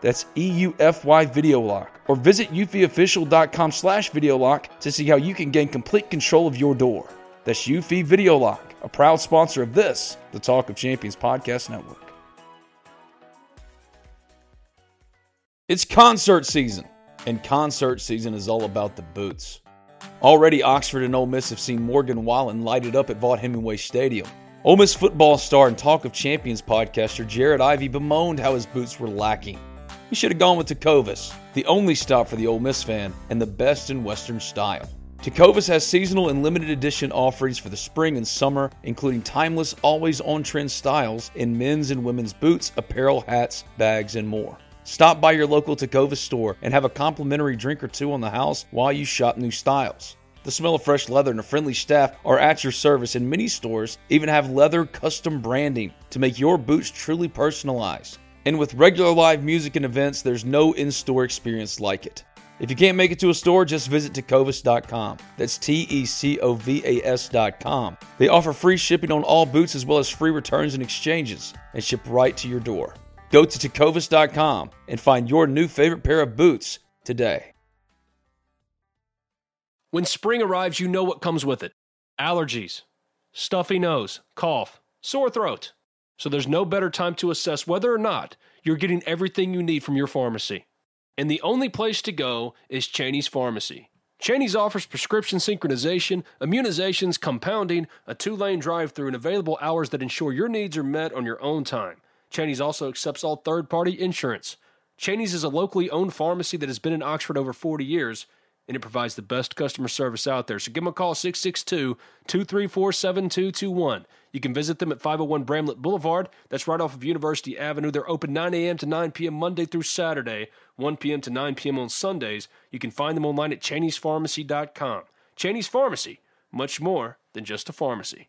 That's E-U-F-Y Video Lock. Or visit eufyofficial.com slash video lock to see how you can gain complete control of your door. That's Eufy Video Lock, a proud sponsor of this, the Talk of Champions podcast network. It's concert season, and concert season is all about the boots. Already, Oxford and Ole Miss have seen Morgan Wallen light it up at Vaught Hemingway Stadium. Ole Miss football star and Talk of Champions podcaster Jared Ivey bemoaned how his boots were lacking. He should have gone with Tecovas, the only stop for the Ole Miss fan and the best in Western style. Tecovas has seasonal and limited edition offerings for the spring and summer, including timeless, always on trend styles in men's and women's boots, apparel, hats, bags, and more. Stop by your local Tecovas store and have a complimentary drink or two on the house while you shop new styles. The smell of fresh leather and a friendly staff are at your service, and many stores even have leather custom branding to make your boots truly personalized. And with regular live music and events, there's no in store experience like it. If you can't make it to a store, just visit tecovas.com. That's T E C O V A S.com. They offer free shipping on all boots as well as free returns and exchanges and ship right to your door. Go to tecovas.com and find your new favorite pair of boots today. When spring arrives, you know what comes with it allergies, stuffy nose, cough, sore throat. So there's no better time to assess whether or not you're getting everything you need from your pharmacy. And the only place to go is Cheney's Pharmacy. Cheney's offers prescription synchronization, immunizations, compounding, a two lane drive through, and available hours that ensure your needs are met on your own time. Cheney's also accepts all third party insurance. Cheney's is a locally owned pharmacy that has been in Oxford over 40 years, and it provides the best customer service out there. So give them a call 662 234 7221. You can visit them at 501 Bramlett Boulevard. That's right off of University Avenue. They're open 9 a.m. to 9 p.m. Monday through Saturday, 1 p.m. to 9 p.m. on Sundays. You can find them online at Cheney'sPharmacy.com. Cheney's Pharmacy, much more than just a pharmacy.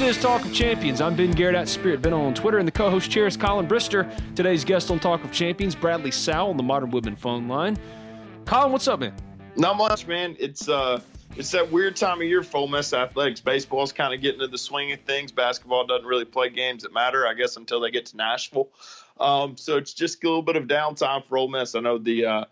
This is Talk of Champions. I'm Ben Garrett at Spirit Ben on Twitter, and the co-host chair is Collin Brister. Today's guest on Talk of Champions, Bradley Sowell on the Modern Woodmen phone line. Collin, what's up, man? Not much, man. It's uh, it's that weird time of year for Ole Miss athletics. Baseball's kind of getting into the swing of things. Basketball doesn't really play games that matter, I guess, until they get to Nashville. Um, so it's just a little bit of downtime for Ole Miss. I know the uh,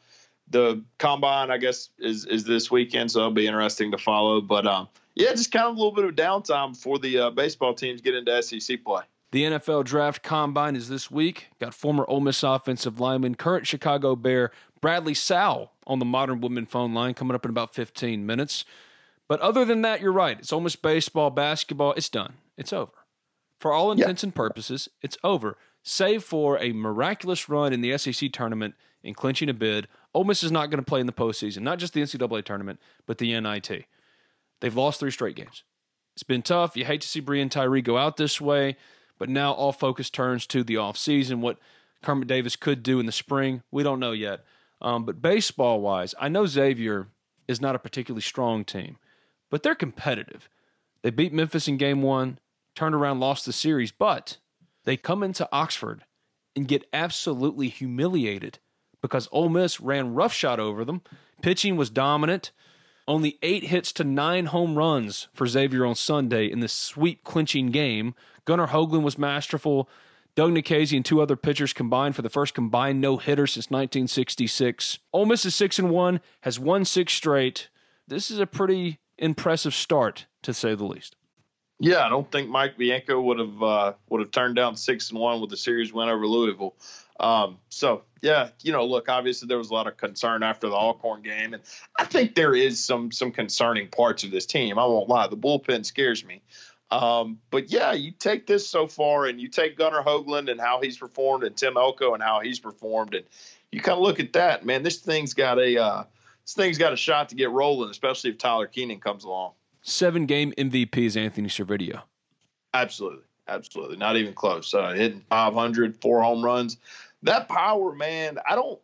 the combine, I guess, is is this weekend, so it'll be interesting to follow. But um, yeah, just kind of a little bit of downtime before the uh, baseball teams get into SEC play. The NFL Draft Combine is this week. Got former Ole Miss offensive lineman, current Chicago Bear Bradley Sowell on the Modern Woodmen phone line coming up in about 15 minutes. But other than that, you're right. It's Ole Miss baseball, basketball. It's done. It's over. For all intents and purposes, it's over. Save for a miraculous run in the SEC tournament in clinching a bid. Ole Miss is not going to play in the postseason, not just the NCAA tournament, but the NIT. They've lost three straight games. It's been tough. You hate to see Breein Tyree go out this way, but now all focus turns to the offseason. What Kermit Davis could do in the spring, we don't know yet. Um, but baseball wise, I know Xavier is not a particularly strong team, but they're competitive. They beat Memphis in game one, turned around, lost the series, but they come into Oxford and get absolutely humiliated because Ole Miss ran roughshod over them. Pitching was dominant. Only eight hits to nine home runs for Xavier on Sunday in this sweep clinching game. Gunnar Hoglund was masterful. Doug Nikhazy and two other pitchers combined for the first combined no hitter since 1966. Ole Miss is six and one, has won six straight. this is a pretty impressive start, to say the least. Yeah, I don't think Mike Bianco would have uh, would have turned down six and one with the series win over Louisville. Um, so yeah, you know, look, obviously there was a lot of concern after the Alcorn game, and I think there is some some concerning parts of this team. I won't lie, the bullpen scares me. Um, but yeah, you take this so far, and you take Gunnar Hoglund and how he's performed, and Tim Elko and how he's performed, and you kind of look at that, man. This thing's got a uh, this thing's got a shot to get rolling, especially if Tyler Keenan comes along. Seven game MVP is Anthony Servideo. Absolutely, absolutely, not even close. Uh, hitting 500, four home runs. That power, man. I don't,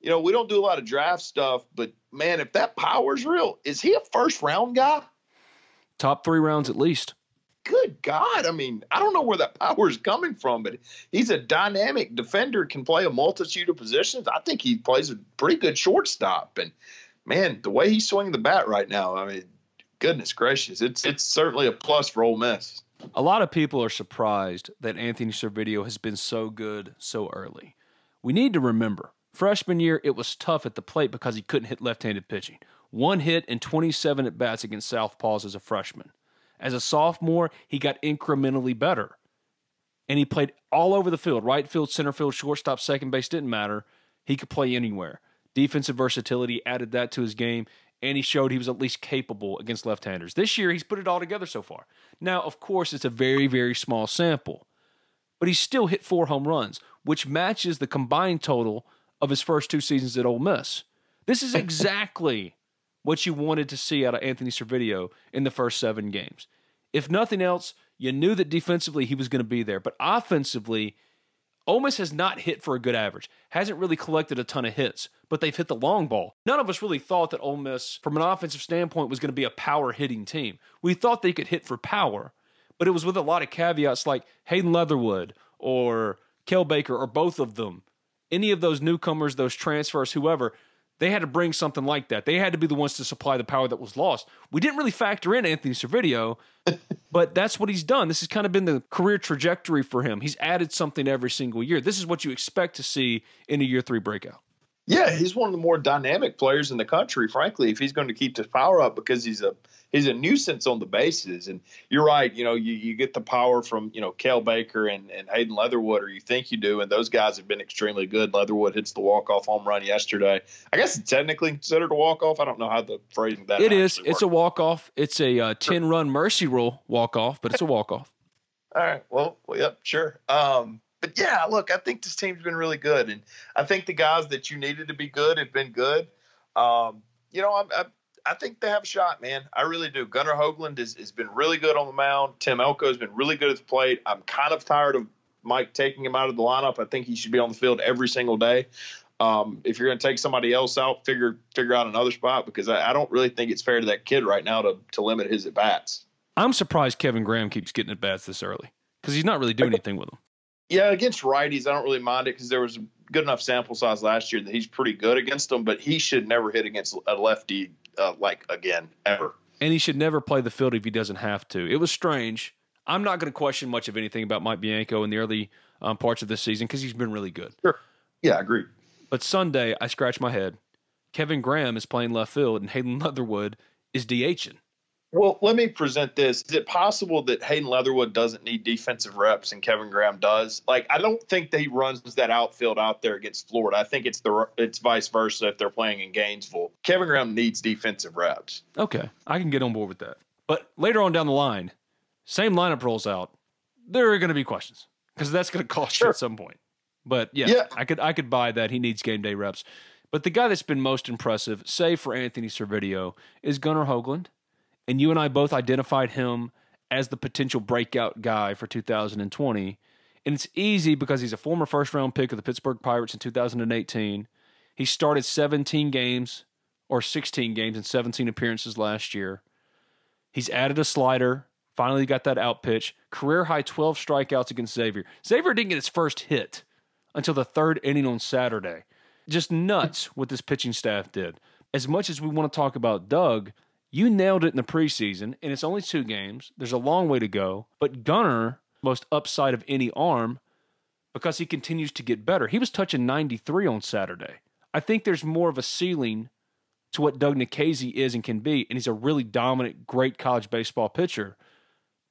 you know, we don't do a lot of draft stuff, but man, if that power's real, is he a first round guy? Top three rounds at least good God. I mean, I don't know where that power is coming from, but he's a dynamic defender, can play a multitude of positions. I think he plays a pretty good shortstop. And man, the way he's swinging the bat right now, I mean, goodness gracious, it's it's certainly a plus for Ole Miss. A lot of people are surprised that Anthony Servideo has been so good so early. We need to remember, freshman year, it was tough at the plate because he couldn't hit left handed pitching. One hit and 27 at bats against Southpaws as a freshman. As a sophomore, he got incrementally better. And he played all over the field right field, center field, shortstop, second base, didn't matter. He could play anywhere. Defensive versatility added that to his game, and he showed he was at least capable against left handers. This year, he's put it all together so far. Now, of course, it's a very, very small sample, but he's still hit four home runs, which matches the combined total of his first two seasons at Ole Miss. This is exactly what you wanted to see out of Anthony Servideo in the first seven games. If nothing else, you knew that defensively he was going to be there, but offensively, Ole Miss has not hit for a good average, hasn't really collected a ton of hits, but they've hit the long ball. None of us really thought that Ole Miss, from an offensive standpoint, was going to be a power hitting team. We thought they could hit for power, but it was with a lot of caveats like Hayden Leatherwood or Cael Baker or both of them. Any of those newcomers, those transfers, whoever, they had to bring something like that. They had to be the ones to supply the power that was lost. We didn't really factor in Anthony Servideo, but that's what he's done. This has kind of been the career trajectory for him. He's added something every single year. This is what you expect to see in a year three breakout. Yeah, he's one of the more dynamic players in the country, frankly, if he's going to keep his power up because he's a he's a nuisance on the bases. And you're right, you know, you, you get the power from, you know, Cael Baker and, and Hayden Leatherwood, or you think you do, and those guys have been extremely good. Leatherwood hits the walk off home run yesterday. I guess it's technically considered a walk off. I don't know how the phrasing that It is. It's a walk off. It's a uh, 10 run mercy rule walk off, but it's a walk off. All right. Well, well, yep, sure. Um, but yeah, look, I think this team's been really good, and I think the guys that you needed to be good have been good. Um, you know, I'm, I'm, i think they have a shot, man. I really do. Gunnar Hoglund has, has been really good on the mound. Tim Elko has been really good at the plate. I'm kind of tired of Mike taking him out of the lineup. I think he should be on the field every single day. Um, if you're going to take somebody else out, figure figure out another spot because I, I, don't really think it's fair to that kid right now to to limit his at bats. I'm surprised Kevin Graham keeps getting at bats this early because he's not really doing anything with them. Yeah, against righties, I don't really mind it because there was a good enough sample size last year that he's pretty good against them. But he should never hit against a lefty uh, like again ever. And he should never play the field if he doesn't have to. It was strange. I'm not going to question much of anything about Mike Bianco in the early um, parts of this season because he's been really good. Sure. Yeah, I agree. But Sunday, I scratched my head. Kevin Graham is playing left field, and Hayden Leatherwood is DHing. Well, let me present this. Is it possible that Hayden Leatherwood doesn't need defensive reps and Kevin Graham does? Like, I don't think that he runs that outfield out there against Florida. I think it's the it's vice versa if they're playing in Gainesville. Kevin Graham needs defensive reps. Okay, I can get on board with that. But later on down the line, same lineup rolls out. There are going to be questions because that's going to cost sure. you at some point. But yeah, yeah, I could I could buy that he needs game day reps. But the guy that's been most impressive, say for Anthony Servideo, is Gunnar Hoglund and you and I both identified him as the potential breakout guy for 2020. And it's easy because he's a former first round pick of the Pittsburgh Pirates in 2018. He started 17 games or 16 games and 17 appearances last year. He's added a slider, finally got that out pitch. Career high 12 strikeouts against Xavier. Xavier didn't get his first hit until the third inning on Saturday. Just nuts what this pitching staff did. As much as we want to talk about Doug, you nailed it in the preseason, and it's only two games. There's a long way to go. But Gunnar, most upside of any arm, because he continues to get better. He was touching 93 on Saturday. I think there's more of a ceiling to what Doug Nikhazy is and can be, and he's a really dominant, great college baseball pitcher.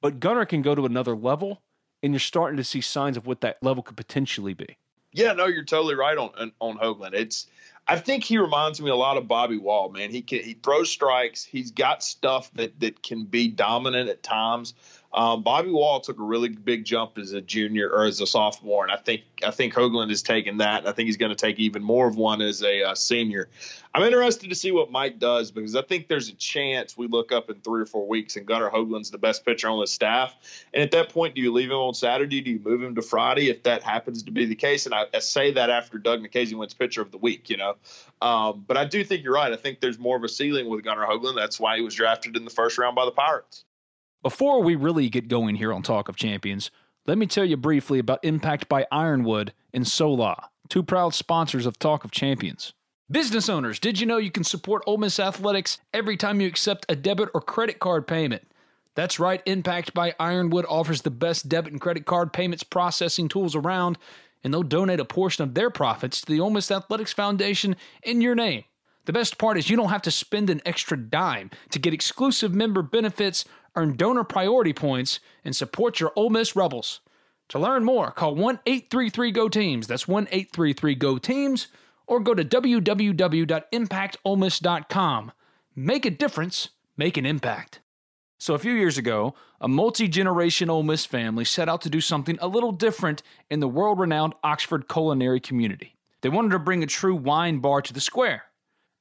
But Gunnar can go to another level, and you're starting to see signs of what that level could potentially be. Yeah, no, you're totally right on on Hoglund. It's I think he reminds me a lot of Bobby Wall, man. He can he throws strikes. He's got stuff that that can be dominant at times. Um, Bobby Wall took a really big jump as a junior or as a sophomore, and I think I think Hoglund has taken that. And I think he's going to take even more of one as a uh, senior. I'm interested to see what Mike does because I think there's a chance we look up in three or four weeks and Gunnar Hoglund's the best pitcher on the staff. And at that point, do you leave him on Saturday? Do you move him to Friday if that happens to be the case? And I, I say that after Doug Nikhazy wins pitcher of the week, you know. Um, but I do think you're right. I think there's more of a ceiling with Gunnar Hoglund. That's why he was drafted in the first round by the Pirates. Before we really get going here on Talk of Champions, let me tell you briefly about Impact by Ironwood and Sola, two proud sponsors of Talk of Champions. Business owners, did you know you can support Ole Miss Athletics every time you accept a debit or credit card payment? That's right, Impact by Ironwood offers the best debit and credit card payments processing tools around, and they'll donate a portion of their profits to the Ole Miss Athletics Foundation in your name. The best part is you don't have to spend an extra dime to get exclusive member benefits earn donor priority points, and support your Ole Miss Rebels. To learn more, call 1 833 GO TEAMS. That's 1 833 GO TEAMS, or go to www.impactolemiss.com. Make a difference, make an impact. So, a few years ago, a multi generation Ole Miss family set out to do something a little different in the world renowned Oxford culinary community. They wanted to bring a true wine bar to the square.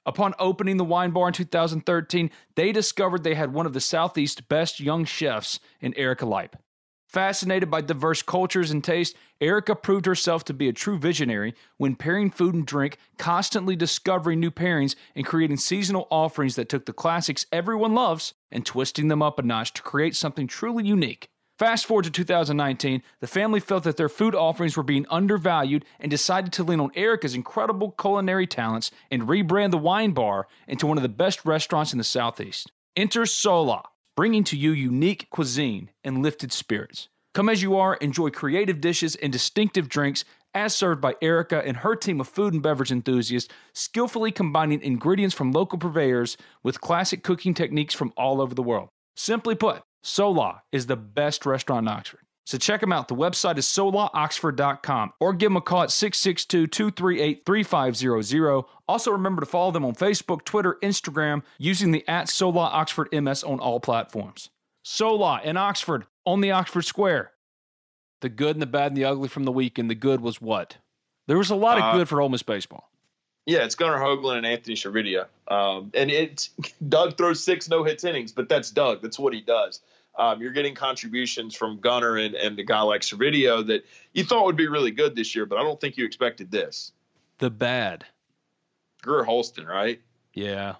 Upon opening the wine bar in 2013, they discovered they had one of the Southeast's best young chefs in Erica Leip. Fascinated by diverse cultures and tastes, Erica proved herself to be a true visionary when pairing food and drink, constantly discovering new pairings, and creating seasonal offerings that took the classics everyone loves and twisting them up a notch to create something truly unique. Fast forward to 2019, the family felt that their food offerings were being undervalued and decided to lean on Erica's incredible culinary talents and rebrand the wine bar into one of the best restaurants in the Southeast. Enter Sola, bringing to you unique cuisine and lifted spirits. Come as you are, enjoy creative dishes and distinctive drinks as served by Erica and her team of food and beverage enthusiasts, skillfully combining ingredients from local purveyors with classic cooking techniques from all over the world. Simply put, Sola is the best restaurant in Oxford. So check them out. The website is solaoxford.com or give them a call at 662 238 3500. Also, remember to follow them on Facebook, Twitter, Instagram using the at Sola Oxford MS on all platforms. Sola in Oxford on the Oxford Square. The good and the bad and the ugly from the week. And the good was what? There was a lot of Uh, good for Ole Miss baseball. Yeah, it's Gunnar Hoglund and Anthony Servideo. Um, and it's Doug throws six no hits innings, but that's Doug. That's what he does. Um, you're getting contributions from Gunnar and, and a guy like Servideo that you thought would be really good this year, but I don't think you expected this. The bad. Greer Holston, right? Yeah.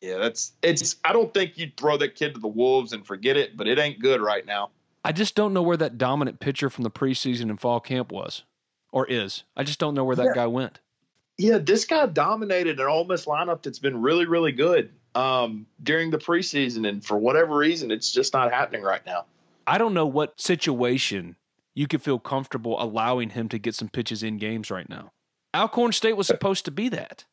Yeah, that's it's. I don't think you'd throw that kid to the wolves and forget it, but it ain't good right now. I just don't know where that dominant pitcher from the preseason and fall camp was or is. I just don't know where that Yeah. guy went. Yeah, this guy dominated an Ole Miss lineup that's been really, really good um, during the preseason, and for whatever reason, it's just not happening right now. I don't know what situation you could feel comfortable allowing him to get some pitches in games right now. Alcorn State was supposed to be that.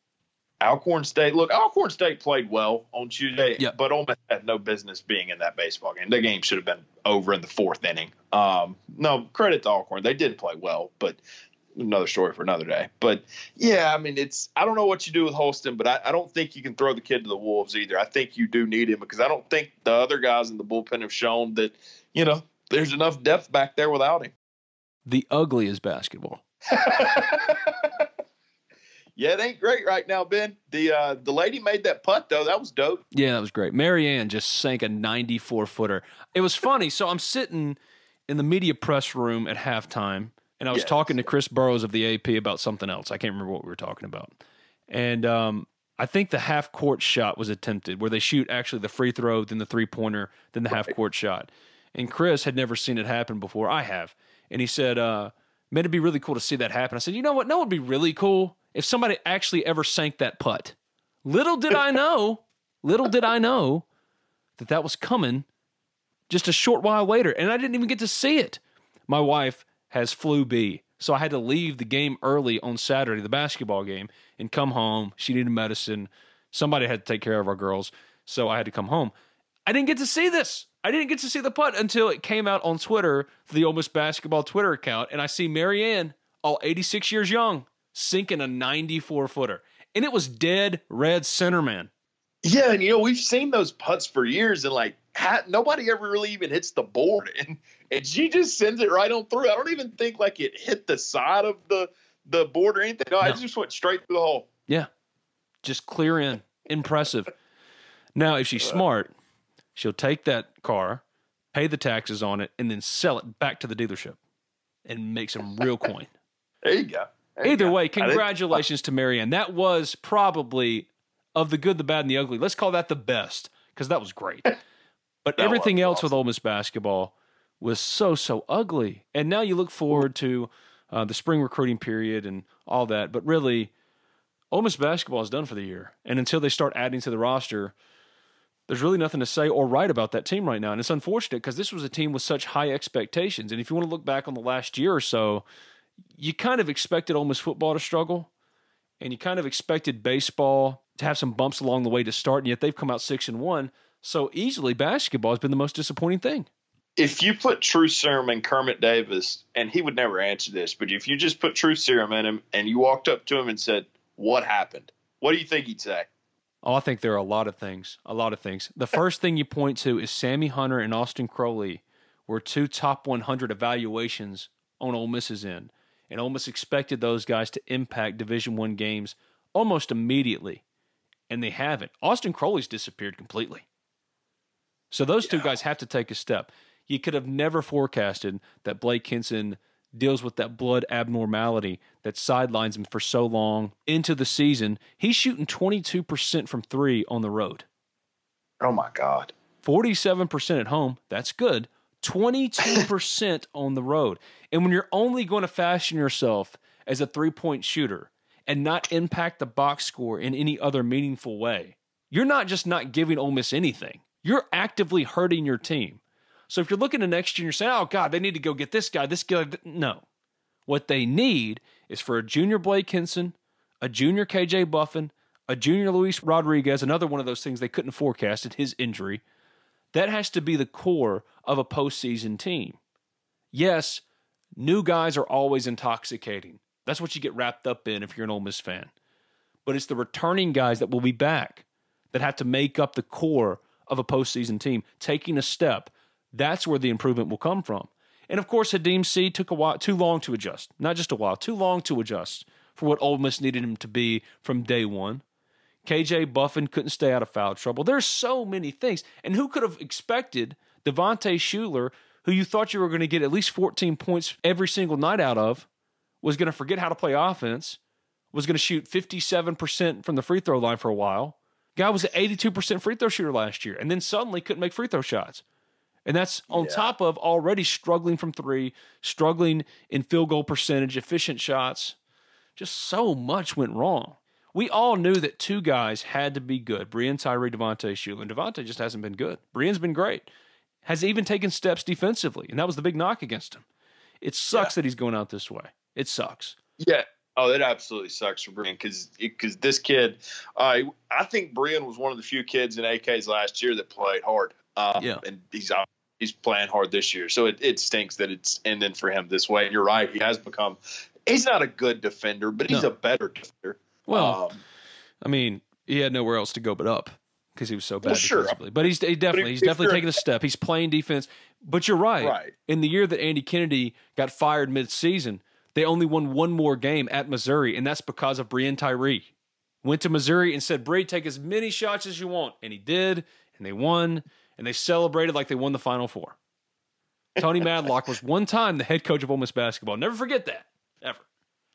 Alcorn State, look, Alcorn State played well on Tuesday, Yeah. but Ole Miss had no business being in that baseball game. The game should have been over in the fourth inning. Um, no credit to Alcorn; they did play well, but another story for another day. But yeah, I mean, it's I don't know what you do with Holston, but I, I don't think you can throw the kid to the wolves either. I think you do need him because I don't think the other guys in the bullpen have shown that you know there's enough depth back there without him. The ugly is basketball. yeah, it ain't great right now, Ben. The uh, the lady made that putt though. That was dope. Yeah, that was great. Marianne just sank a 94 footer. It was funny. So I'm sitting in the media press room at halftime, and I was Yes. talking to Chris Burrows of the AP about something else. I can't remember what we were talking about. And um, I think the half court shot was attempted where they shoot actually the free throw, then the three pointer, then the half court shot. And Chris had never seen it happen before. I have. And he said, uh, man, it'd be really cool to see that happen. I said, you know what? No, it'd be really cool if somebody actually ever sank that putt. Little did I know, little did I know that that was coming just a short while later. And I didn't even get to see it. My wife has flu B. So I had to leave the game early on Saturday, the basketball game, and come home. She needed medicine. Somebody had to take care of our girls, so I had to come home. I didn't get to see this. I didn't get to see the putt until it came out on Twitter, the Ole Miss basketball Twitter account, and I see Marianne, all 86 years young, sinking a 94 footer, and it was dead red center, man. Yeah, and you know we've seen those putts for years, and like ha- nobody ever really even hits the board, and and she just sends it right on through. I don't even think like it hit the side of the the board or anything. No, no. I just went straight through the hole. Yeah, just clear in. Impressive. Now, if she's uh. smart, she'll take that car, pay the taxes on it, and then sell it back to the dealership and make some real coin. there you go. There Either you go. way, congratulations to Marianne. That was probably of the good, the bad, and the ugly. Let's call that the best because that was great. But everything else with awesome. Ole Miss basketball was so so ugly. And now you look forward to uh, the spring recruiting period and all that. But really, Ole Miss basketball is done for the year. And until they start adding to the roster, there's really nothing to say or write about that team right now. And it's unfortunate because this was a team with such high expectations. And if you want to look back on the last year or so, you kind of expected Ole Miss football to struggle, and you kind of expected baseball to have some bumps along the way to start, and yet they've come out six and one. So easily, basketball has been the most disappointing thing. if you put True Serum and Kermit Davis, and he would never answer this, but if you just put True Serum in him and you walked up to him and said, "What happened?" What do you think he'd say? Oh, I think there are a lot of things. A lot of things. The first thing you point to is Sammy Hunter and Austin Crowley were two top 100 evaluations on Ole Miss's end, and Ole Miss expected those guys to impact Division One games almost immediately, and they haven't. Austin Crowley's disappeared completely. So those two guys have to take a step. You could have never forecasted that Blake Hinson deals with that blood abnormality that sidelines him for so long into the season. He's shooting 22% from three on the road, Oh my God! 47% at home. That's good. 22% on the road. And when you're only going to fashion yourself as a three point shooter and not impact the box score in any other meaningful way, you're not just not giving Ole Miss anything, you're actively hurting your team. So if you're looking to next year and you're saying, oh, God, they need to go get this guy, this guy, no. What they need is for a junior Blake Hinson, a junior KJ Buffen, a junior Luis Rodriguez, another one of those things they couldn't forecast forecasted, his injury. That has to be the core of a postseason team. Yes, new guys are always intoxicating. That's what you get wrapped up in if you're an Ole Miss fan. But it's the returning guys that will be back that have to make up the core of a postseason team, taking a step. That's where the improvement will come from. And of course, Khadim Sy took a while, too long to adjust. Not just a while, too long to adjust for what Ole Miss needed him to be from day one. KJ Buffen couldn't stay out of foul trouble. There's so many things. And who could have expected Devontae Shuler, who you thought you were going to get at least 14 points every single night out of, was going to forget how to play offense, was going to shoot 57% from the free throw line for a while. Guy was an 82% free throw shooter last year, and then suddenly couldn't make free throw shots. And that's on Yeah. top of already struggling from three, struggling in field goal percentage, efficient shots. Just so much went wrong. We all knew that two guys had to be good Breein Tyree, Devontae Shuler. And Devontae just hasn't been good. Breein's been great, has even taken steps defensively. And that was the big knock against him. It sucks that he's going out this way. It sucks. Yeah. Oh, that absolutely sucks for Breein because because this kid, uh, I think Breein was one of the few kids in AK's last year that played hard. Um, Yeah. and he's. He's playing hard this year, so it, it stinks that it's ending for him this way. And you're right, he has become. He's not a good defender, but he's No. a better defender. Well, Um, I mean, he had nowhere else to go but up because he was so bad Well, sure. defensively. But he's he definitely he's if definitely taking a step. He's playing defense. But you're right. Right. In the year that Andy Kennedy got fired mid-season, they only won one more game at Missouri, and that's because of Breein Tyree. Went to Missouri and said, "Bree, take as many shots as you want," and he did, and they won, and they celebrated like they won the Final Four. Tony Madlock was one time the head coach of Ole Miss basketball. Never forget that, ever.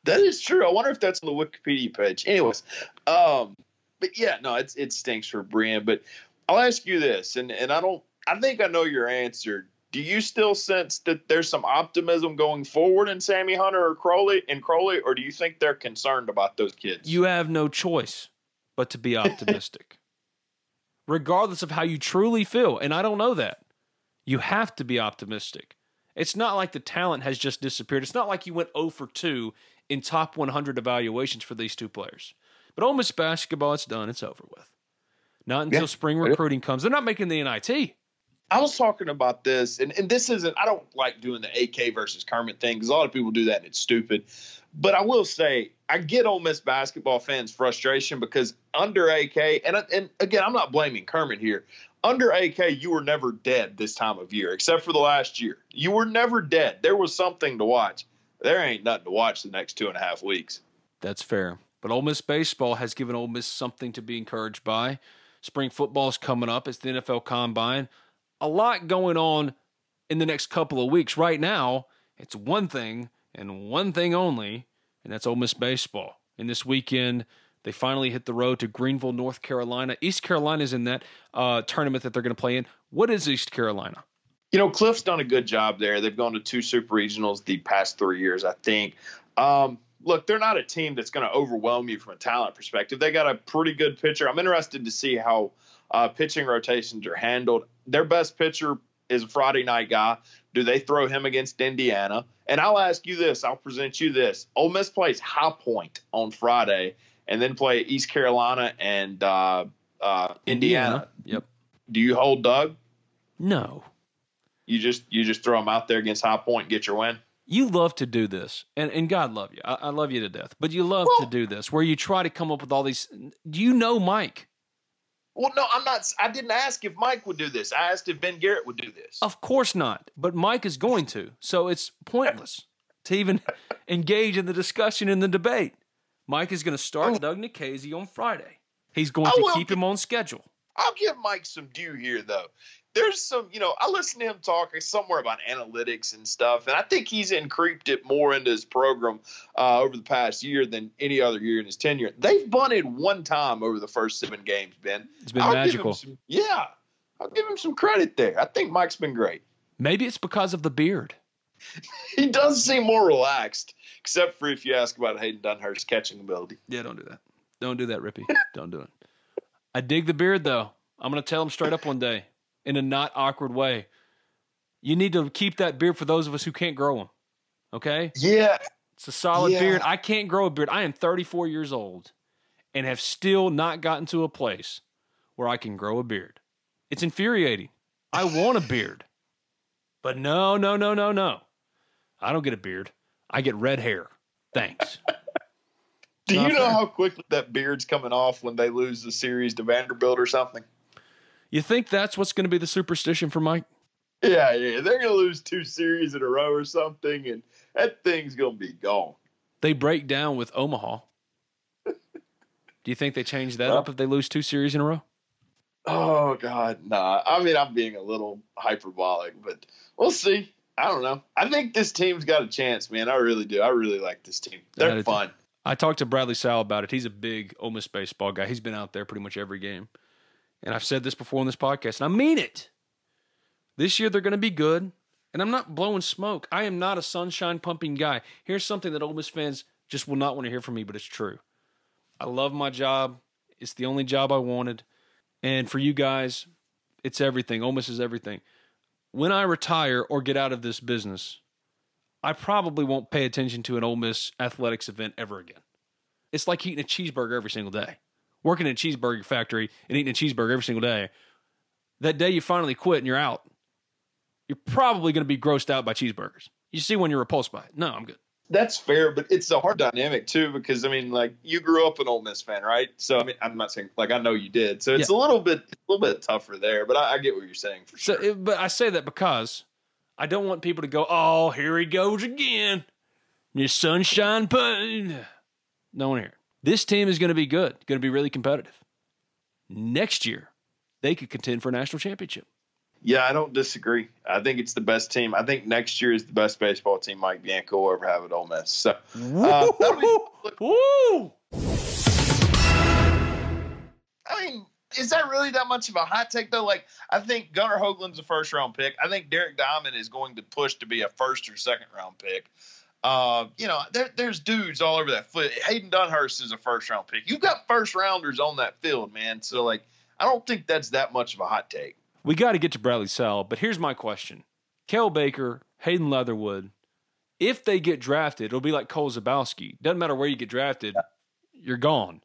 That is true. I wonder if that's on the Wikipedia page. Anyways, um, but yeah, no, it's it stinks for Breein. But I'll ask you this, and and I don't, I think I know your answer. Do you still sense that there's some optimism going forward in Sammy Hunter or Crowley and Crowley, or do you think they're concerned about those kids? You have no choice but to be optimistic, regardless of how you truly feel. And I don't know that. You have to be optimistic. It's not like the talent has just disappeared. It's not like you went 0 for 2 in top 100 evaluations for these two players. But Ole Miss basketball, it's done. It's over with. Not until Yeah. spring recruiting comes. They're not making the NIT. I was talking about this, and, and this isn't, I don't like doing the AK versus Kermit thing because a lot of people do that and it's stupid. But I will say, I get Ole Miss basketball fans' frustration because under AK, and, and again, I'm not blaming Kermit here. Under AK, you were never dead this time of year, except for the last year. You were never dead. There was something to watch. There ain't nothing to watch the next two and a half weeks. That's fair. But Ole Miss baseball has given Ole Miss something to be encouraged by. Spring football is coming up. It's the NFL Combine. A lot going on in the next couple of weeks. Right now, it's one thing and one thing only, and that's Ole Miss baseball. And this weekend, they finally hit the road to Greenville, North Carolina. East Carolina's in that uh, tournament that they're going to play in. What is East Carolina? You know, Cliff's done a good job there. They've gone to two super regionals the past three years, I think. Um, look, they're not a team that's going to overwhelm you from a talent perspective. They got a pretty good pitcher. I'm interested to see how uh, pitching rotations are handled. Their best pitcher is a Friday night guy. Do they throw him against Indiana? And I'll ask you this. I'll present you this. Ole Miss plays High Point on Friday, and then play East Carolina and uh, uh, Indiana. Yep. Do you hold Doug? No. You just you just throw him out there against High Point and get your win. You love to do this, and, and God love you. I, I love you to death. But you love to do this, where you try to come up with all these. Do you know Mike? Well, no, I'm not. I didn't ask if Mike would do this. I asked if Ben Garrett would do this. Of course not. But Mike is going to. So it's pointless to even engage in the discussion in the debate. Mike is going to start oh. Doug Nikhazy on Friday. He's going I to will keep him on schedule. I'll give Mike some due here, though. There's some, you know, I listened to him talk somewhere about analytics and stuff, and I think he's increeped it more into his program uh, over the past year than any other year in his tenure. They've bunted one time over the first seven games, Ben. It's been I'll give him magical. some- yeah, I'll give him some credit there. I think Mike's been great. Maybe it's because of the beard. He does seem more relaxed, except for if you ask about Hayden Dunhurst's catching ability. Yeah, don't do that. Don't do that, Rippy. don't do it. I dig the beard, though. I'm going to tell him straight up one day in a not awkward way. You need to keep that beard for those of us who can't grow them. Okay? Yeah, It's a solid Yeah. beard. I can't grow a beard. I am 34 years old and have still not gotten to a place where I can grow a beard. It's infuriating. I want a beard. But no, no, no, no, no. I don't get a beard. I get red hair. Thanks. Do Not you know fair. how quickly that beard's coming off when they lose the series to Vanderbilt or something? You think that's what's going to be the superstition for Mike? Yeah, yeah. They're going to lose two series in a row or something, and that thing's going to be gone. They break down with Omaha. Do you think they change that up if they lose two series in a row? Oh, God. Nah. I mean, I'm being a little hyperbolic, but we'll see. I don't know. I think this team's got a chance, man. I really do. I really like this team. They're too. I talked to Bradley Sowell about it. He's a big Ole Miss baseball guy. He's been out there pretty much every game. And I've said this before on this podcast, and I mean it. This year they're going to be good. And I'm not blowing smoke. I am not a sunshine pumping guy. Here's something that Ole Miss fans just will not want to hear from me, but it's true. I love my job. It's the only job I wanted. And for you guys, it's everything. Ole Miss is everything. When I retire or get out of this business, I probably won't pay attention to an Ole Miss athletics event ever again. It's like eating a cheeseburger every single day. Working in a cheeseburger factory and eating a cheeseburger every single day. That day you finally quit and you're out, you're probably going to be grossed out by cheeseburgers. You see when you're repulsed by it. No, I'm good. That's fair, but it's a hard dynamic too because I mean, like you grew up an Ole Miss fan, right? So I mean, I'm not saying like I know you did, so it's a little bit, a little bit tougher there. But I, I get what you're saying for So, sure. it, but I say that because I don't want people to go, "Oh, here he goes again." Your sunshine pun. No one here. This team is going to be good. Going to be really competitive. Next year, they could contend for a national championship. Yeah, I don't disagree. I think it's the best team. I think next year is the best baseball team Mike Bianco will ever have at Ole Miss. So, uh, that'll be- Woo! I mean, is that really that much of a hot take though? Like, I think Gunnar Hoglund's a first round pick. I think Derek Diamond is going to push to be a first or second round pick. Uh, you know, there, there's dudes all over that foot. Hayden Dunhurst is a first round pick. You've got first rounders on that field, man. So, like, I don't think that's that much of a hot take. We got to get to Bradley Sowell, but here's my question: Cael Baker, Hayden Leatherwood, if they get drafted, it'll be like Cole Zabowski. Doesn't matter where you get drafted, you're gone.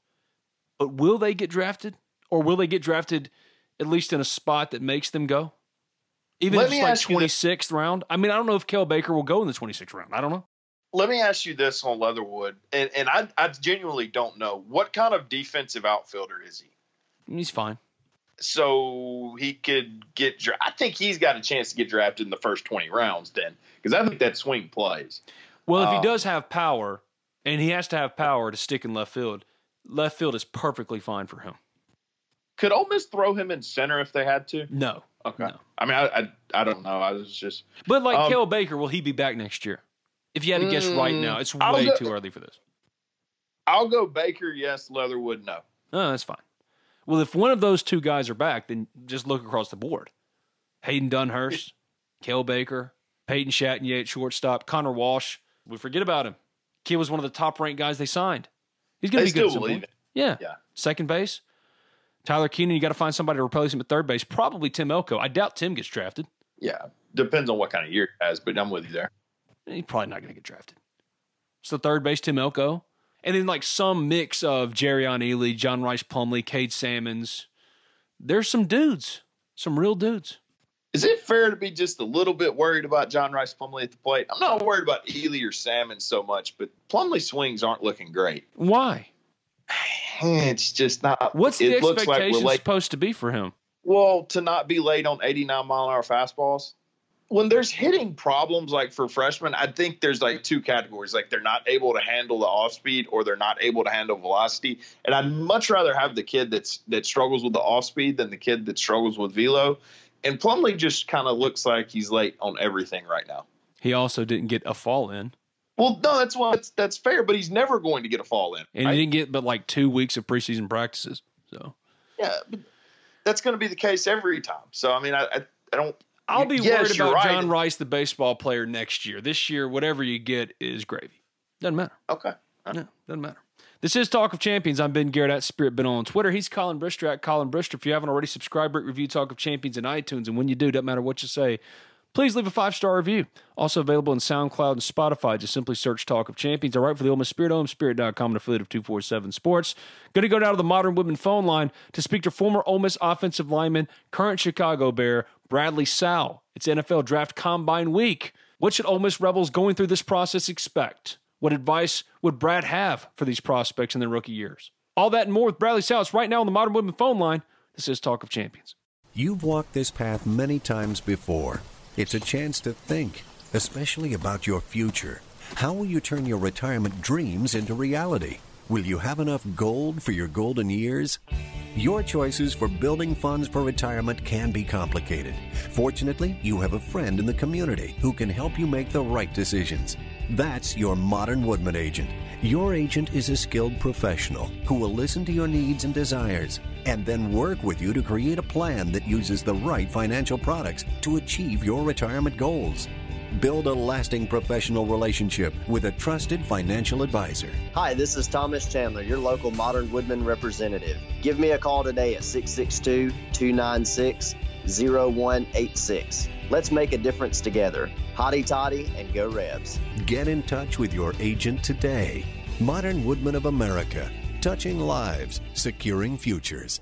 But will they get drafted? Or will they get drafted at least in a spot that makes them go? Even Let if it's like ask you this. 26th round? I mean, I don't know if Cael Baker will go in the 26th round. I don't know. Let me ask you this on Leatherwood, and, and I, I genuinely don't know. What kind of defensive outfielder is he? He's fine. So he could get. dra- I think he's got a chance to get drafted in the first 20 rounds then, because I think that swing plays. Well, if he Oh. does have power, and he has to have power to stick in left field, left field is perfectly fine for him. Could Ole Miss throw him in center if they had to? No. Okay. No. I mean, I, I I don't know. I was just But like Um, Cael Baker, will he be back next year? If you had to guess right Mm, now, it's way go- too early for this. I'll go Baker. Yes, Leatherwood. No. Oh, that's fine. Well, if one of those two guys are back, then just look across the board. Hayden Dunhurst, Cael Baker, Peyton Chatagnier at shortstop, Connor Walsh. We forget about him. Kid was one of the top ranked guys they signed. He's going to be good. still believe it. Yeah. Yeah. Second base. Tyler Keenan, you got to find somebody to replace him at third base. Probably Tim Elko. I doubt Tim gets drafted. Yeah, depends on what kind of year he has, but I'm with you there. He's probably not going to get drafted. So third base, Tim Elko. And then like some mix of Jerrion Ealy, John Rhys Plumlee, Cade Salmons. There's some dudes, some real dudes. Is it fair to be just a little bit worried about John Rhys Plumlee at the plate? I'm not worried about Ealy or Salmon so much, but Plumlee swings aren't looking great. Why? It's just not. What's the like expectation late. supposed to be for him? Well, to not be late on 89 mile an hour fastballs. When there's hitting problems like for freshmen, I think there's like two categories. Like they're not able to handle the off speed or they're not able to handle velocity. And I'd much rather have the kid that's that struggles with the off speed than the kid that struggles with velo. And Plumlee just kind of looks like he's late on everything right now. He also didn't get a fall in, Well, no, that's what that's, that's fair, but he's never going to get a fall in. and right? he didn't get but like two weeks of preseason practices. So yeah, but that's going to be the case every time. So I mean, I I, I don't. I'll be Yes, worried about right. John Rhys, the baseball player, next year. This year, whatever you get is gravy. Doesn't matter. Okay. No, doesn't matter. This is Talk of Champions. I'm Ben Garrett at Spirit Ben on Twitter. He's Collin Brister at Collin Brister. If you haven't already, subscribe, rate, review Talk of Champions in iTunes. And when you do, doesn't matter what you say, please leave a five star review. Also available in SoundCloud and Spotify. Just simply search Talk of Champions. I write for the Ole Miss Spirit, Spirit.com, an affiliate of 247 Sports. Going to go down to the Modern Woodmen phone line to speak to former Ole Miss offensive lineman, current Chicago Bear, Bradley Sowell. It's NFL Draft Combine Week. What should Ole Miss Rebels going through this process expect? What advice would Brad have for these prospects in their rookie years? All that and more with Bradley. It's right now on the Modern Woodmen phone line. This is Talk of Champions. You've walked this path many times before. It's a chance to think, especially about your future. How will you turn your retirement dreams into reality? Will you have enough gold for your golden years? Your choices for building funds for retirement can be complicated. Fortunately, you have a friend in the community who can help you make the right decisions. That's your Modern Woodmen agent. Your agent is a skilled professional who will listen to your needs and desires and then work with you to create a plan that uses the right financial products to achieve your retirement goals. Build a lasting professional relationship with a trusted financial advisor. Hi, this is Thomas Chandler, your local Modern Woodmen representative. Give me a call today at 662 296 0186. Let's make a difference together. Hotty toddy and go Rebs. Get in touch with your agent today. Modern Woodmen of America, touching lives, securing futures.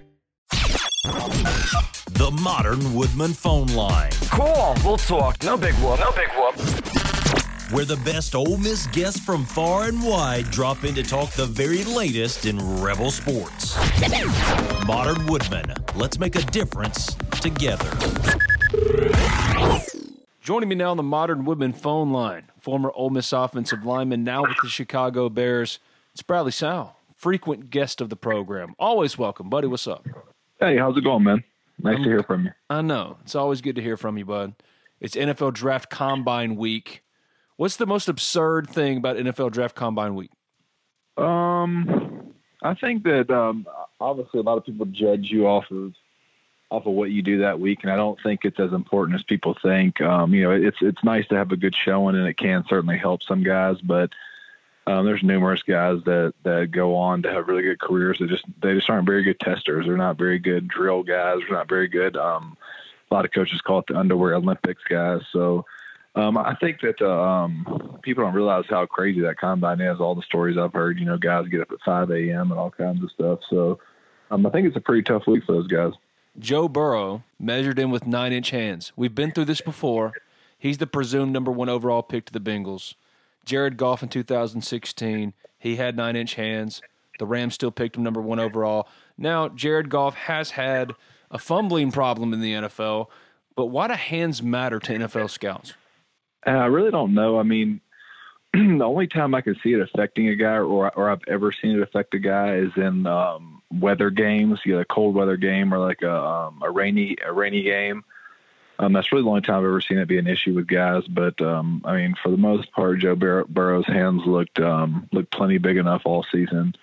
The Modern Woodmen phone line, Cool, we'll talk. No big whoop. No big whoop. where the best Ole Miss guests from far and wide drop in to talk the very latest in Rebel sports. Modern Woodmen, let's make a difference together. Joining me now on the Modern Woodmen phone line, former Ole Miss offensive lineman, now with the Chicago Bears. It's Bradley Sowell, frequent guest of the program. Always welcome, buddy. What's up? Hey, how's it going, man? Nice I'm- to hear from you. I know. It's always good to hear from you, bud. It's NFL Draft Combine Week. What's the most absurd thing about NFL Draft Combine Week? Um, I think that um, obviously a lot of people judge you off of off of what you do that week, and I don't think it's as important as people think. Um, you know, it's it's nice to have a good showing, and it can certainly help some guys, but um, there's numerous guys that that go on to have really good careers. They just they just aren't very good testers. They're not very good drill guys. They're not very good. Um, a lot of coaches call it the underwear Olympics guys. So um, I think that uh, um, people don't realize how crazy that combine is. All the stories I've heard, you know, guys get up at 5 a.m. and all kinds of stuff. So um, I think it's a pretty tough week for those guys. Joe Burrow measured in with nine inch hands. We've been through this before. He's the presumed number one overall pick to the Bengals. Jared Goff in 2016, he had nine inch hands. The Rams still picked him number one overall. Now, Jared Goff has had a fumbling problem in the NFL, but why do hands matter to NFL scouts? Uh, I really don't know. I mean, the only time I can see it affecting a guy, or or I've ever seen it affect a guy, is in um, weather games. You know, a cold weather game or like a um, a rainy a rainy game. Um, that's really the only time I've ever seen it be an issue with guys. But um, I mean, for the most part, Joe Bur- Burrow's hands looked um, looked plenty big enough all season